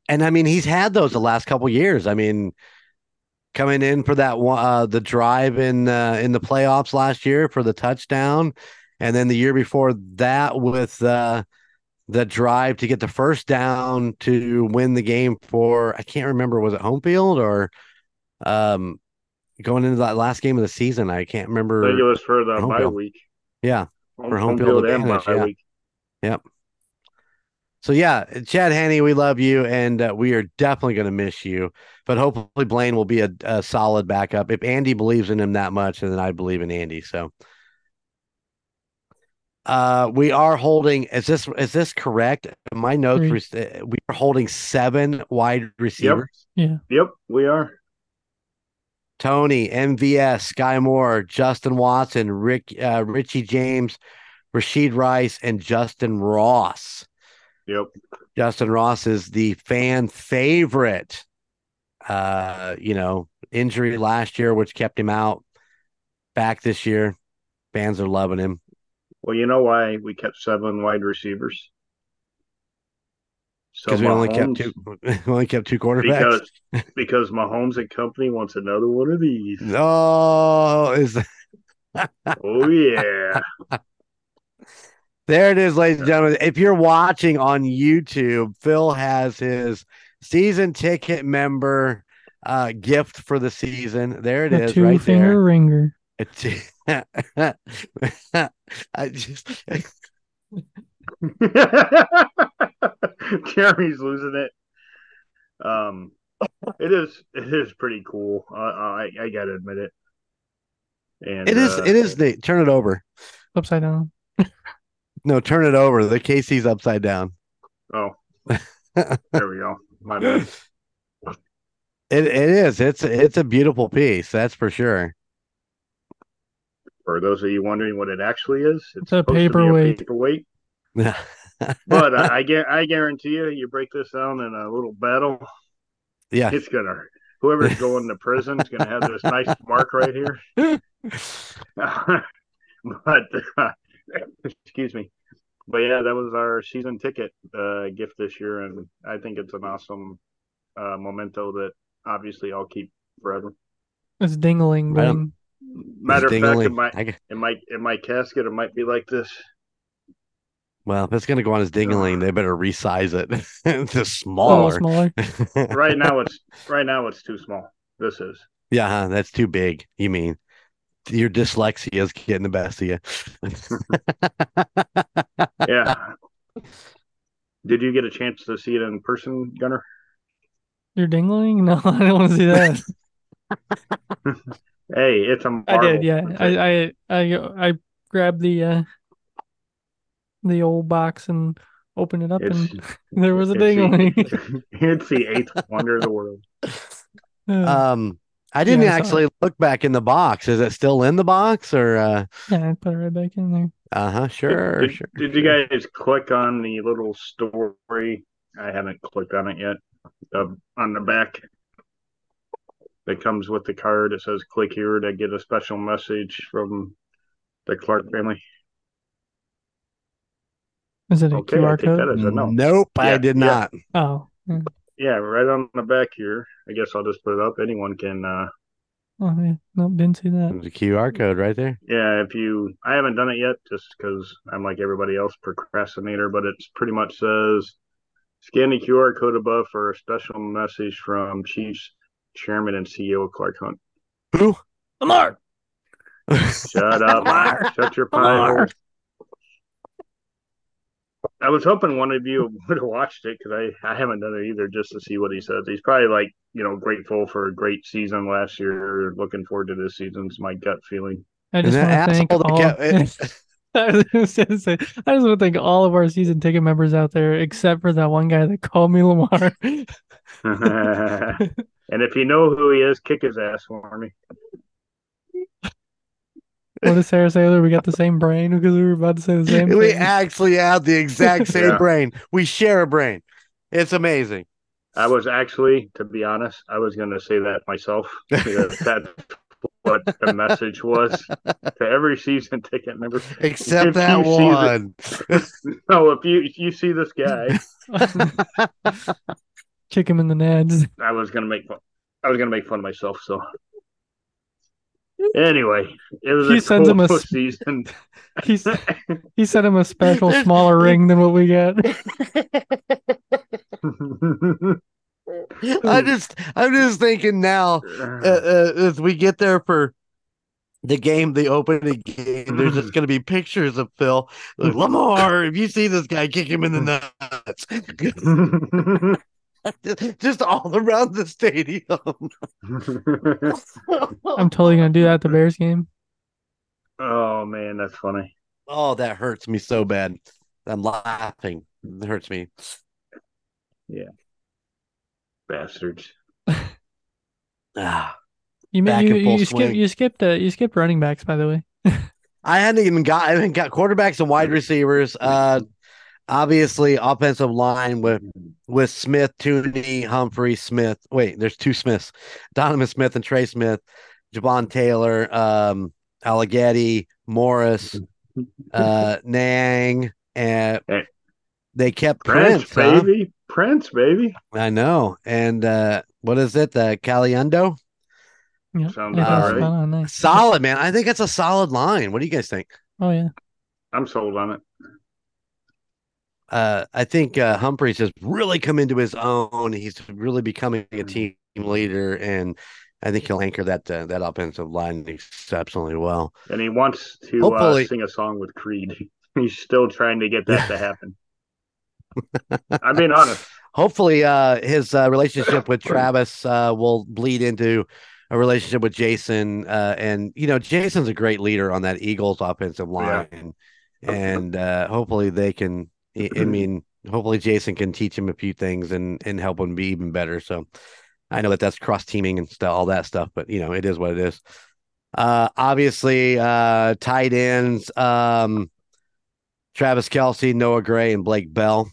And I mean he's had those the last couple years. I mean, coming in for that one, uh, the drive in uh, in the playoffs last year for the touchdown, and then the year before that with uh, the drive to get the first down to win the game for I can't remember was it home field or um going into that last game of the season. I can't I think it remember. was for the Home bye field. week. Yeah. Home, For home home field field and advantage, bye yeah. week. So yeah, Chad Henne, we love you, and uh, we are definitely going to miss you. But hopefully Blaine will be a, a solid backup. If Andy believes in him that much, and then I believe in Andy. So, uh, we are holding. Is this is this correct? My notes. Three. were We are holding seven wide receivers. Yeah. Yep, we are. Toney, MVS, Skyy Moore, Justin Watson, Rick, uh, Richie James, Rashee Rice, and Justyn Ross. Yep. Justyn Ross is the fan favorite. Uh, you know, injury last year, which kept him out. Back this year, fans are loving him. Well, you know why we kept seven wide receivers? So Because we only kept two. we only kept two quarterbacks. because because Mahomes and company wants another one of these. No, is Oh yeah. there it is, ladies and gentlemen. If you're watching on YouTube, Phil has his season ticket member uh gift for the season. There it The is, two right finger there. ringer. It's- I just Jeremy's losing it. Um, it is it is pretty cool. I I, I gotta admit it. And it is uh, it is neat. Turn it over. Upside down. No, turn it over. The KC's upside down. Oh, there we go. My bad. It it is. It's it's a beautiful piece. That's for sure. For those of you wondering what it actually is, it's, It's a supposed to paperweight. paperweight. Yeah. But I, I get I guarantee you, you break this down in a little battle, yeah. it's gonna whoever's going to prison is gonna have this nice mark right here. but uh, excuse me. But yeah, that was our season ticket uh, gift this year, and I think it's an awesome uh, memento that obviously I'll keep forever. It's dingling. Right bling. Matter of fact, in my in my in my casket, it might be like this. well, if it's gonna go on as dingling, they better resize it to smaller. smaller. Right now, it's right now it's too small. This is. Yeah, huh, that's too big. You mean your dyslexia is getting the best of you. Yeah. Did you get a chance to see it in person, Gunner? You're dingling? No, I don't want to see that. Hey, it's a I marvel. I did, yeah. I, I I I grabbed the uh the old box and opened it up It's, and there was a dingling. the, it's the eighth wonder of the world. Um I didn't Yeah, I saw actually look back in the box. Is it still in the box or uh yeah, I put it right back in there. uh-huh, sure, did, sure. did you guys click on the little story? I haven't clicked on it yet. Uh, on the back. that comes with the card. It says click here to get a special message from the Clark family. Is it a Okay, I QR think that code? is a no. Nope, I did yeah. not. Oh, yeah. Yeah, right on the back here. I guess I'll just put it up. Anyone can uh oh yeah. Nope, didn't see that. There's a QR code right there. yeah, if you I haven't done it yet just because I'm like everybody else procrastinator, but it's pretty much says scan the QR code above for a special message from Chiefs Chairman and CEO Clark Hunt. Who? Lamar. Shut up. Lamar. Shut your pie Lamar. hole. I was hoping one of you would have watched it because I, I haven't done it either just to see what he says. He's probably like, you know, grateful for a great season last year, looking forward to this season's my gut feeling. I just want to thank all. kept- I was just say, I just want to thank all of our season ticket members out there, except for that one guy that called me Lamar. and if you know who he is, kick his ass for me. What did Sarah say earlier? We got the same brain because we were about to say the same we thing. actually have the exact same Yeah. brain. We share a brain. It's amazing. I was actually, to be honest, I was going to say that myself. That's what the message was to every season ticket member. Except If that you see the- one. No, if you if you see this guy, Kick him in the nads. I was gonna make fun. I was gonna make fun of myself. So anyway, it was He a sends him a cool season. He's he sent him a special smaller ring than what we get. I just, I'm just thinking now, uh, uh, as we get there for the game, the opening game, there's just going to be pictures of Phil. Like, Lamar, if you see this guy, kick him in the nuts. just all around the stadium. I'm totally gonna do that at the Bears game. oh man, that's funny. Oh, that hurts me so bad. I'm laughing. It hurts me. Yeah. Bastards. Ah, You mean you, in you skipped you skipped uh, you skipped running backs by the way. I hadn't even got. I haven't got quarterbacks and wide receivers. Uh, obviously, offensive line with with Smith, Thuney, Humphrey, Smith. Wait, there's two Smiths: Donovan Smith and Trey Smith, Jawaan Taylor, um, Allegretti, Morris, uh, Niang, and Hey. they kept Prince, Prince. huh? baby. Prince, baby. I know. And uh, what is it? The Caliendo? Yeah, Sounds yeah, right. spot on, nice. Solid, man. I think it's a solid line. What do you guys think? Oh yeah. I'm sold on it. Uh, I think uh, Humphreys has really come into his own. He's really becoming a team leader, and I think he'll anchor that uh, that offensive line exceptionally well. And he wants to uh, sing a song with Creed. He's still trying to get that to happen. I'm being honest. Hopefully, uh, his uh, relationship with Travis uh, will bleed into a relationship with Jason. Uh, and you know, Jason's a great leader on that Eagles offensive Yeah. line, and uh, hopefully they can. I I mean, hopefully Jason can teach him a few things and and help him be even better. So I know that that's cross teaming and stuff, all that stuff, but you know, it is what it is. Uh, obviously, uh, tight ends, um, Travis Kelce, Noah Gray, and Blake Bell.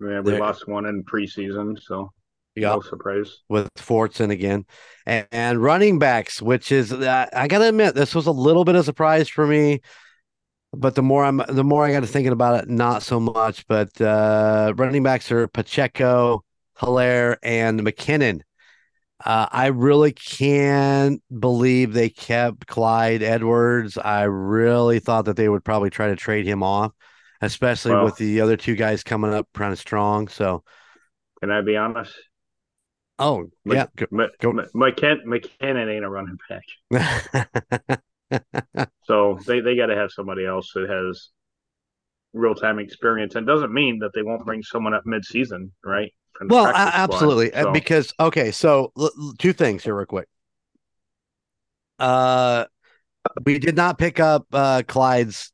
Yeah, we There- lost one in preseason, so Yeah, no surprise. with Fortson again, and, and running backs, which is uh, I gotta admit this was a little bit of a surprise for me. But the more I'm, the more I got to thinking about it, not so much. But uh, running backs are Pacheco, Helaire, and McKinnon. Uh, I really can't believe they kept Clyde Edwards. I really thought that they would probably try to trade him off, especially Well- with the other two guys coming up kind of strong. So, Can I be honest? oh Mc- yeah, go- M- Go. M- McKin- McKinnon ain't a running back. So they, they got to have somebody else that has real time experience. And doesn't mean that they won't bring someone up mid season, right? Well, squad. absolutely, uh, So, because okay, so l- l- two things here, real quick. Uh, we did not pick up uh Clyde's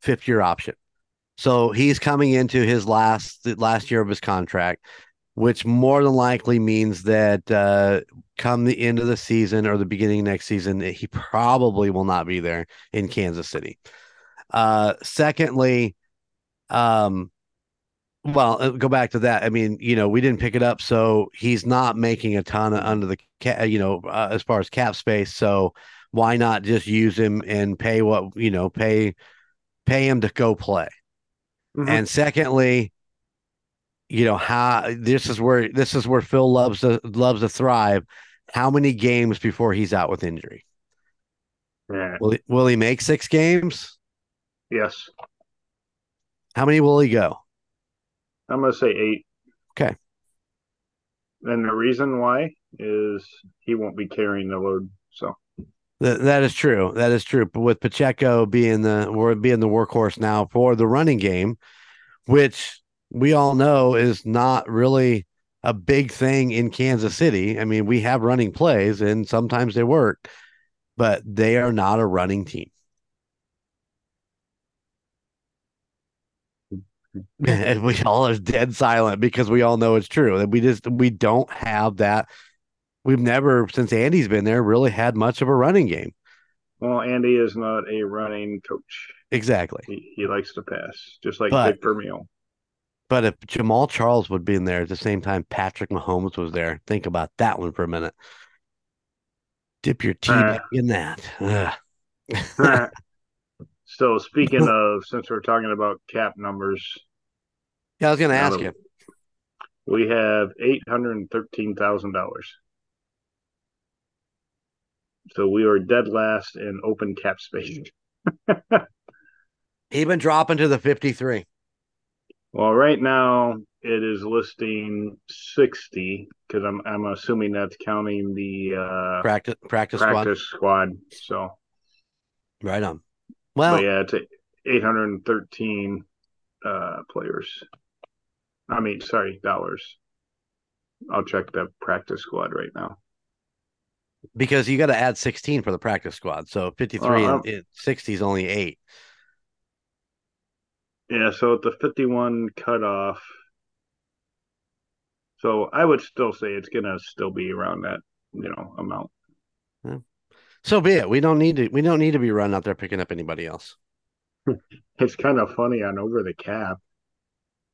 fifth year option, so he's coming into his last last year of his contract, which more than likely means that uh, come the end of the season or the beginning of next season, he probably will not be there in Kansas City. Uh, secondly, um well, uh, go back to that. I mean, you know, we didn't pick it up, so he's not making a ton of under the ca- you know, uh, as far as cap space. So why not just use him and pay what you know, pay pay him to go play. Mhm. And secondly, you know how this is where this is where Phil loves to loves to thrive. How many games before he's out with injury? Yeah. Will he, will he make six games? Yes. How many will he go? I'm gonna say eight. Okay. And the reason why is he won't be carrying the load. So That that is true. That is true. But with Pacheco being the we're being the workhorse now for the running game, which we all know is not really a big thing in Kansas City. I mean, we have running plays and sometimes they work, but they are not a running team. and we all are dead silent because we all know it's true that we just we don't have that we've never since andy's been there really had much of a running game well, Andy is not a running coach. exactly He, he likes to pass, just like But- Dick Vermeil. But if jamaal charles would be in there at the same time patrick mahomes was there think about that one for a minute dip your tea Uh. in that Ugh. so speaking of, since we're talking about cap numbers, yeah i was gonna ask you we have eight hundred and thirteen thousand dollars. So we are dead last in open cap space. even dropping to the 53 Well, right now it is listing sixty because I'm I'm assuming that's counting the uh, practice practice, squad practice squad. So, right on well but yeah, it's eight hundred and thirteen uh, players. I mean, sorry, dollars. I'll check the practice squad right now. because you got to add 16 for the practice squad so 53 Uh, and, and 60 is only eight Yeah, so at the 51 cutoff. So I would still say it's gonna still be around that, you know, amount. So be it. We don't need to. We don't need to be running out there picking up anybody else. It's kind of funny on over the cap,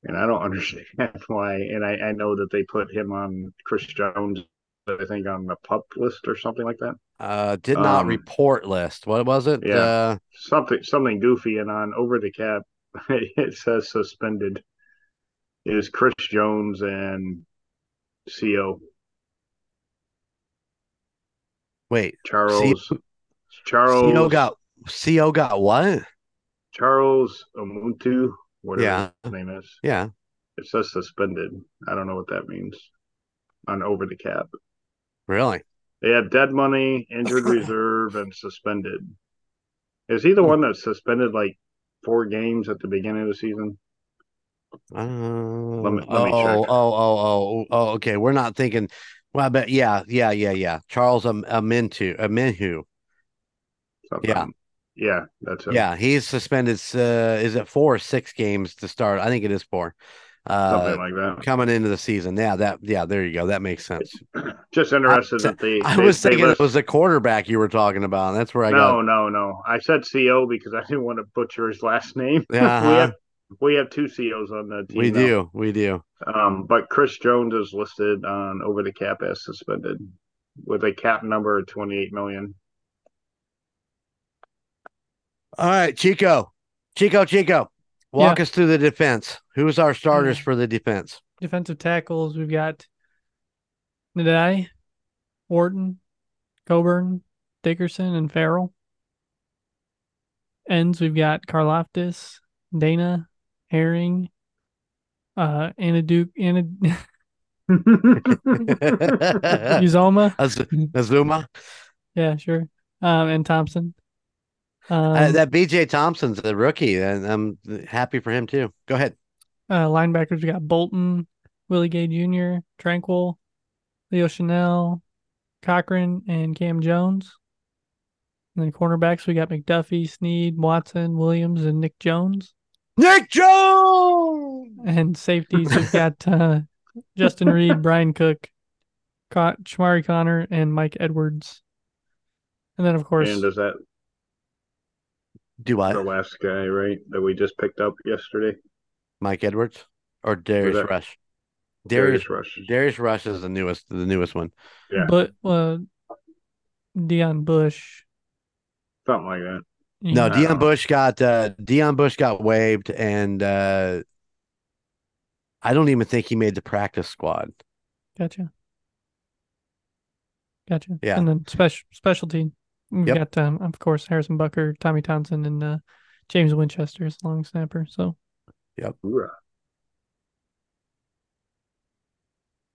and I don't understand why. And I, I know that they put him on Chris Jones, I think, on the pup list or something like that. Uh, did not Um, report list. What was it? Yeah. Uh, Something something goofy, and on over the cap, it says suspended. Is Chris Jones and Co wait. Charles Charles Co got Co got what? Charles Omenihu, whatever Yeah. his name is. Yeah. It says suspended. I don't know what that means on over the cap. Really? They have dead money, injured reserve, and suspended. Is he the one that suspended like four games at the beginning of the season? Uh, Let me- let oh, me oh, check. oh, oh, oh, oh. Okay, we're not thinking. Well, I bet. Yeah, yeah, yeah, yeah. Charles Am- Amintu, Aminhu. Something. Yeah. Yeah, that's it. Yeah, he's suspended. Uh, is it four or six games to start? I think it is four. Uh, Something like that. coming into the season. Yeah, that. Yeah, there you go. That makes sense. Just interested I- that they. I was thinking list- it was the quarterback you were talking about. That's where I no, got. no, no. I said CO because I didn't want to butcher his last name. we Uh-huh. have we have two COs on the team. We now. do. We do. Um, but Chris Jones is listed on over the cap as suspended with a cap number of 28 million. All right, Chico. Chico, Chico. Walk us through the defense. Who's our starters for the defense? Defensive tackles, we've got Nnadi, Wharton, Coburn, Dickerson, and Farrell. Ends, we've got Karlaftis, Danna, Herring, uh, Anaduke, Anad- Uzoma. Az- Azuma. Yeah, sure. Um, and Thompson. Um, Uh, that BJ Thompson's a rookie, and I'm happy for him too. Go ahead. Uh, linebackers, we got Bolton, Willie Gay Jr., Tranquill, Leo Chenal, Cochrane, and Cam Jones. And then cornerbacks, we got McDuffie, Sneed, Watson, Williams, and Nick Jones. Nick Jones. And safeties, we've got uh, Justin Reid, Bryan Cook, Ca- Chamarri Conner, and Mike Edwards. And then, of course, and is that Do I? the last guy, right? That we just picked up yesterday? Mike Edwards or Darius that- Rush. Darius Darius Rush. Darius Rush is the newest the newest one. Yeah. But uh, Deon Bush. Something like that. you No, Deon Bush got uh Deon Bush got waived and uh I don't even think he made the practice squad. Gotcha. Gotcha. Yeah. And then special specialty. We've Yep. got um, of course Harrison Butker, Tommy Townsend, and uh, James Winchester as long snapper. So Hoorah.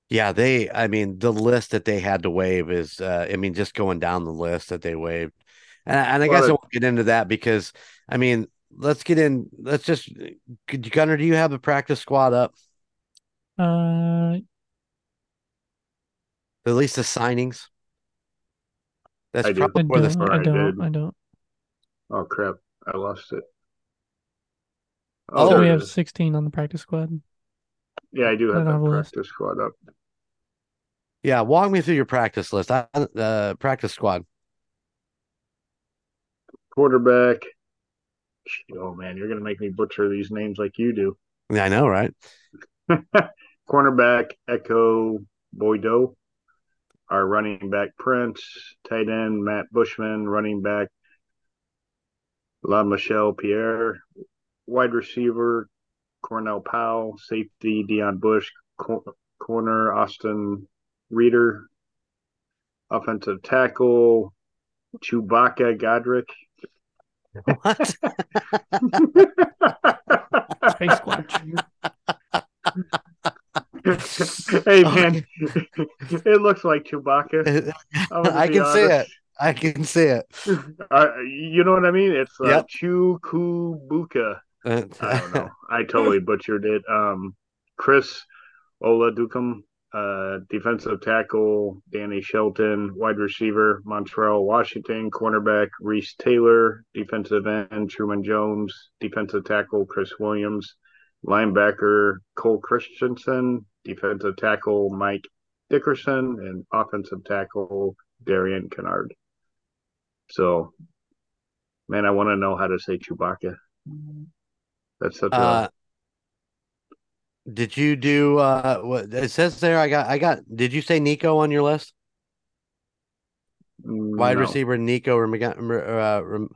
Yeah, they I mean the list that they had to waive is uh I mean just going down the list that they waived. And, and I Well, guess I won't get into that because I mean let's get in let's just could Gunner, do you have the practice squad up? uh At least the signings? That's I do. probably I where the don't I I don't. I don't. Oh crap! I lost it. Oh, So we have is. sixteen on the practice squad. Yeah, I do have don't have that a list. practice squad up. Yeah, walk me through your practice list. I, uh practice squad. Quarterback. Oh man, you're gonna make me butcher these names like you do. Yeah, I know, right? Cornerback Ekow Boye-Doe. Our running back Prince, tight end Matt Bushman, running back La'Mical Perine, wide receiver Cornell Powell, safety Deon Bush, cor- corner Austin Reeder, offensive tackle Chewbacca Godrick. What? Space Squatch. hey man, it looks like Chewbacca. I can see it. I can see it. Uh, you know what I mean? It's uh, Yep. Chukwuebuka. Uh, I don't know. I totally butchered it. Um, Chris Oladokun, uh, defensive tackle Danny Shelton, wide receiver Montrell Washington, cornerback Reese Taylor, defensive end Truman Jones, defensive tackle Chris Williams, linebacker Cole Christiansen, defensive tackle Mike Dickerson, and offensive tackle Darian Kinnard. So, man, I want to know how to say Chewbacca. That's such a Uh, did you do uh what it says there? I got I got did you say Nikko on your list? Wide no, receiver Nico Remiga- uh,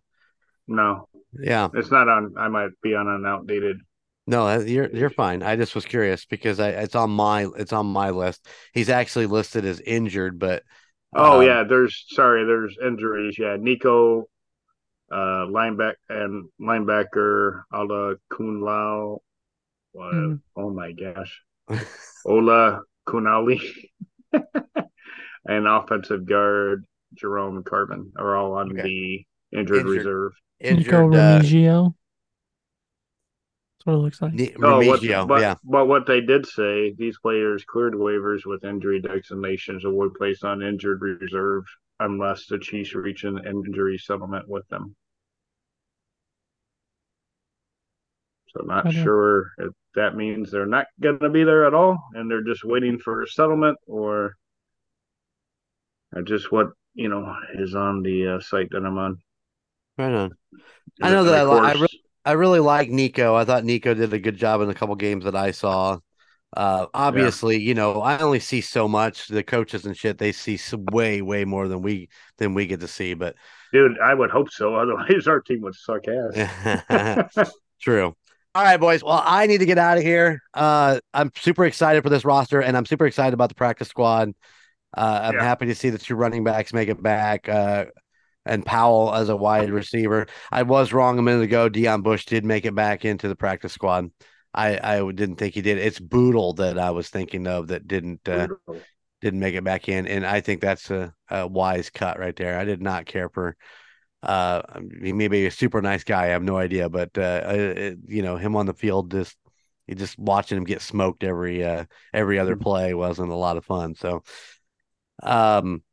No, yeah. it's not on. I might be on an outdated. No, uh, you're you're fine. I just was curious because I it's on my it's on my list. He's actually listed as injured, but Oh um, yeah, there's sorry, there's injuries. Yeah, Nikko, uh, lineback and linebacker Ala Kun Lao. What? Mhm. Oh my gosh, Ola Kunali, and offensive guard Jerome Carvin are all on Okay. the injured, Injured. reserve. Nikko injured uh, Remigio. That's what it looks like. Ni- Oh, what, but, yeah. but what they did say, these players cleared waivers with injury designations or were placed on injured reserve unless the Chiefs reach an injury settlement with them. So I'm not sure if that means they're not going to be there at all and they're just waiting for a settlement or, or just what, you know, is on the uh, site that I'm on. Right on. I know that I li- I course- I really like Nikko. I thought Nikko did a good job in a couple games that I saw. Uh, obviously, you know, I only see so much. The coaches and shit, they see way, way more than we than we get to see. But Dude, I would hope so. Otherwise, our team would suck ass. True. All right, boys. Well, I need to get out of here. Uh, I'm super excited for this roster, and I'm super excited about the practice squad. Uh, I'm Yeah. happy to see the two running backs make it back, uh, and Powell as a wide receiver. I was wrong a minute ago. Deon Bush did make it back into the practice squad. I, I didn't think he did. It's Boodle that I was thinking of that didn't uh, didn't make it back in, and I think that's a, a wise cut right there. I did not care for. Uh, he may be a super nice guy. I have no idea, but uh, it, you know him on the field, just you just watching him get smoked every uh every other play wasn't a lot of fun. So, um,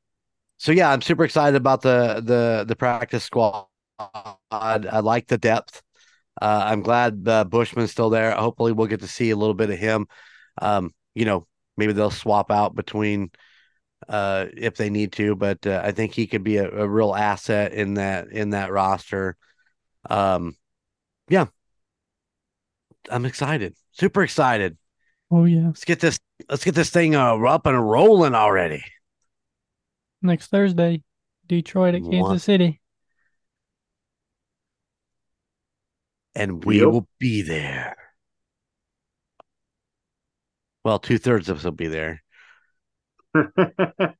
so yeah, I'm super excited about the the the practice squad. I like the depth. Uh, I'm glad uh, Bushman's still there. Hopefully, we'll get to see a little bit of him. Um, you know, maybe they'll swap out between uh, if they need to, but uh, I think he could be a, a real asset in that in that roster. Um, yeah, I'm excited, super excited. Oh yeah. Let's get this. Let's get this thing uh, up and rolling already. Next Thursday, Detroit at Kansas One- City. and we Yep. will be there. Well, two thirds of us will be there.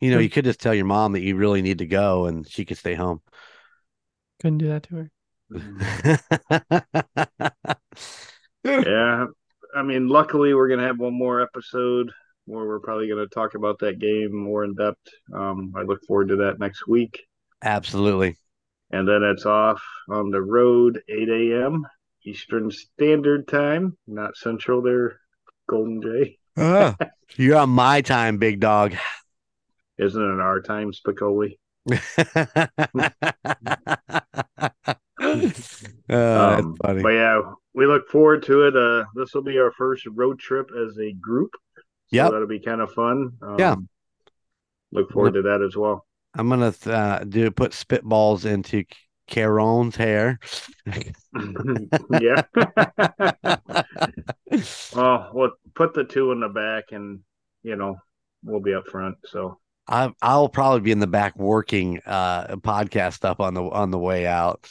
You know, you could just tell your mom that you really need to go, and she could stay home. Couldn't do that to her. yeah. I mean, luckily, we're going to have one more episode where we're probably going to talk about that game more in depth. Um, I look forward to that next week. Absolutely. And then it's off on the road, 8 a.m. Eastern Standard Time, not Central there, Golden Jay. Ah, you're on my time, big dog. Isn't it our time, Spicoli? Oh, Um, funny. But yeah, we look forward to it. Uh, this will be our first road trip as a group. So that'll be kind of fun. Um, Yeah. Look forward to that as well. I'm gonna th- uh, do put spitballs into Caron's hair. yeah. well, we'll put the two in the back and, you know, we'll be up front. So, I, I'll probably be in the back working uh, podcast stuff on the on the way out.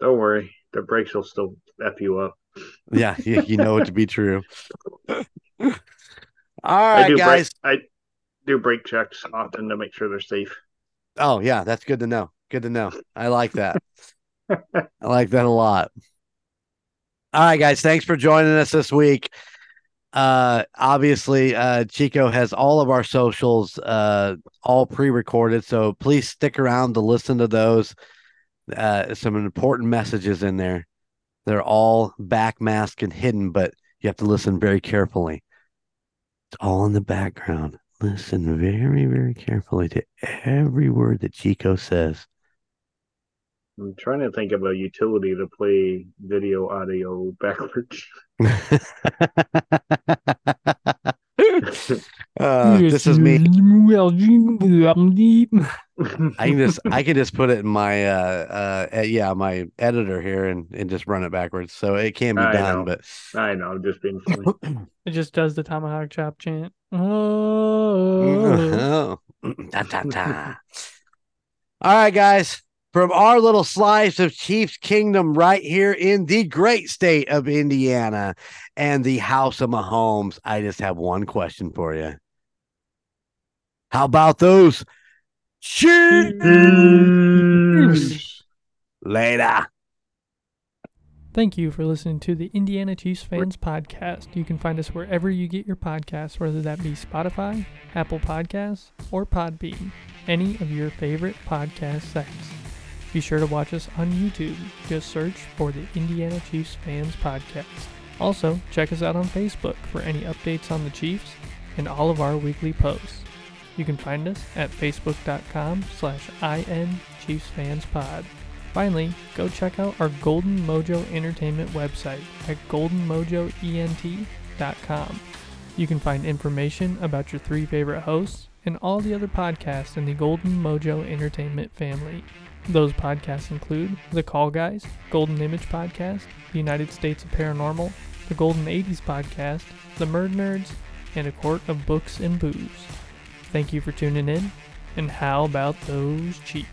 don't worry. The brakes will still F you up. Yeah, you, you know it to be true. All I do guys. Brake, I do brake checks often to make sure they're safe. Oh yeah, that's good to know. Good to know. I like that. I like that a lot. All right, guys. Thanks for joining us this week. Uh obviously uh Chico has all of our socials uh all pre-recorded, so please stick around to listen to those. Uh some important messages in there. They're all back backmasked and hidden, but you have to listen very carefully. It's all in the background. Listen very, very carefully to every word that Chico says. I'm trying to think of a utility to play video audio backwards. uh, this is me. I can just I can just put it in my uh uh yeah my editor here and and just run it backwards, so it can be I done. know. But I know, I'm just being funny. It just does the tomahawk chop chant. Oh, Da, da, da. All right, guys. From our little slice of Chiefs Kingdom right here in the great state of Indiana and the house of Mahomes, I just have one question for you. How about those Chiefs? Later. Thank you for listening to the Indiana Chiefs Fans Podcast. You can find us wherever you get your podcasts, whether that be Spotify, Apple Podcasts, or Podbean, any of your favorite podcast sites. Be sure to watch us on YouTube. Just search for the Indiana Chiefs Fans Podcast. Also, check us out on Facebook for any updates on the Chiefs and all of our weekly posts. You can find us at facebook.com slash inchiefsfanspod. Finally, go check out our Golden Mojo Entertainment website at goldenmojoent.com. You can find information about your three favorite hosts and all the other podcasts in the Golden Mojo Entertainment family. Those podcasts include The Call Guys, Golden Image Podcast, The United States of Paranormal, The Golden 80s Podcast, The Murd Nerds, and A Court of Books and Booze. Thank you for tuning in, and how about those Chiefs?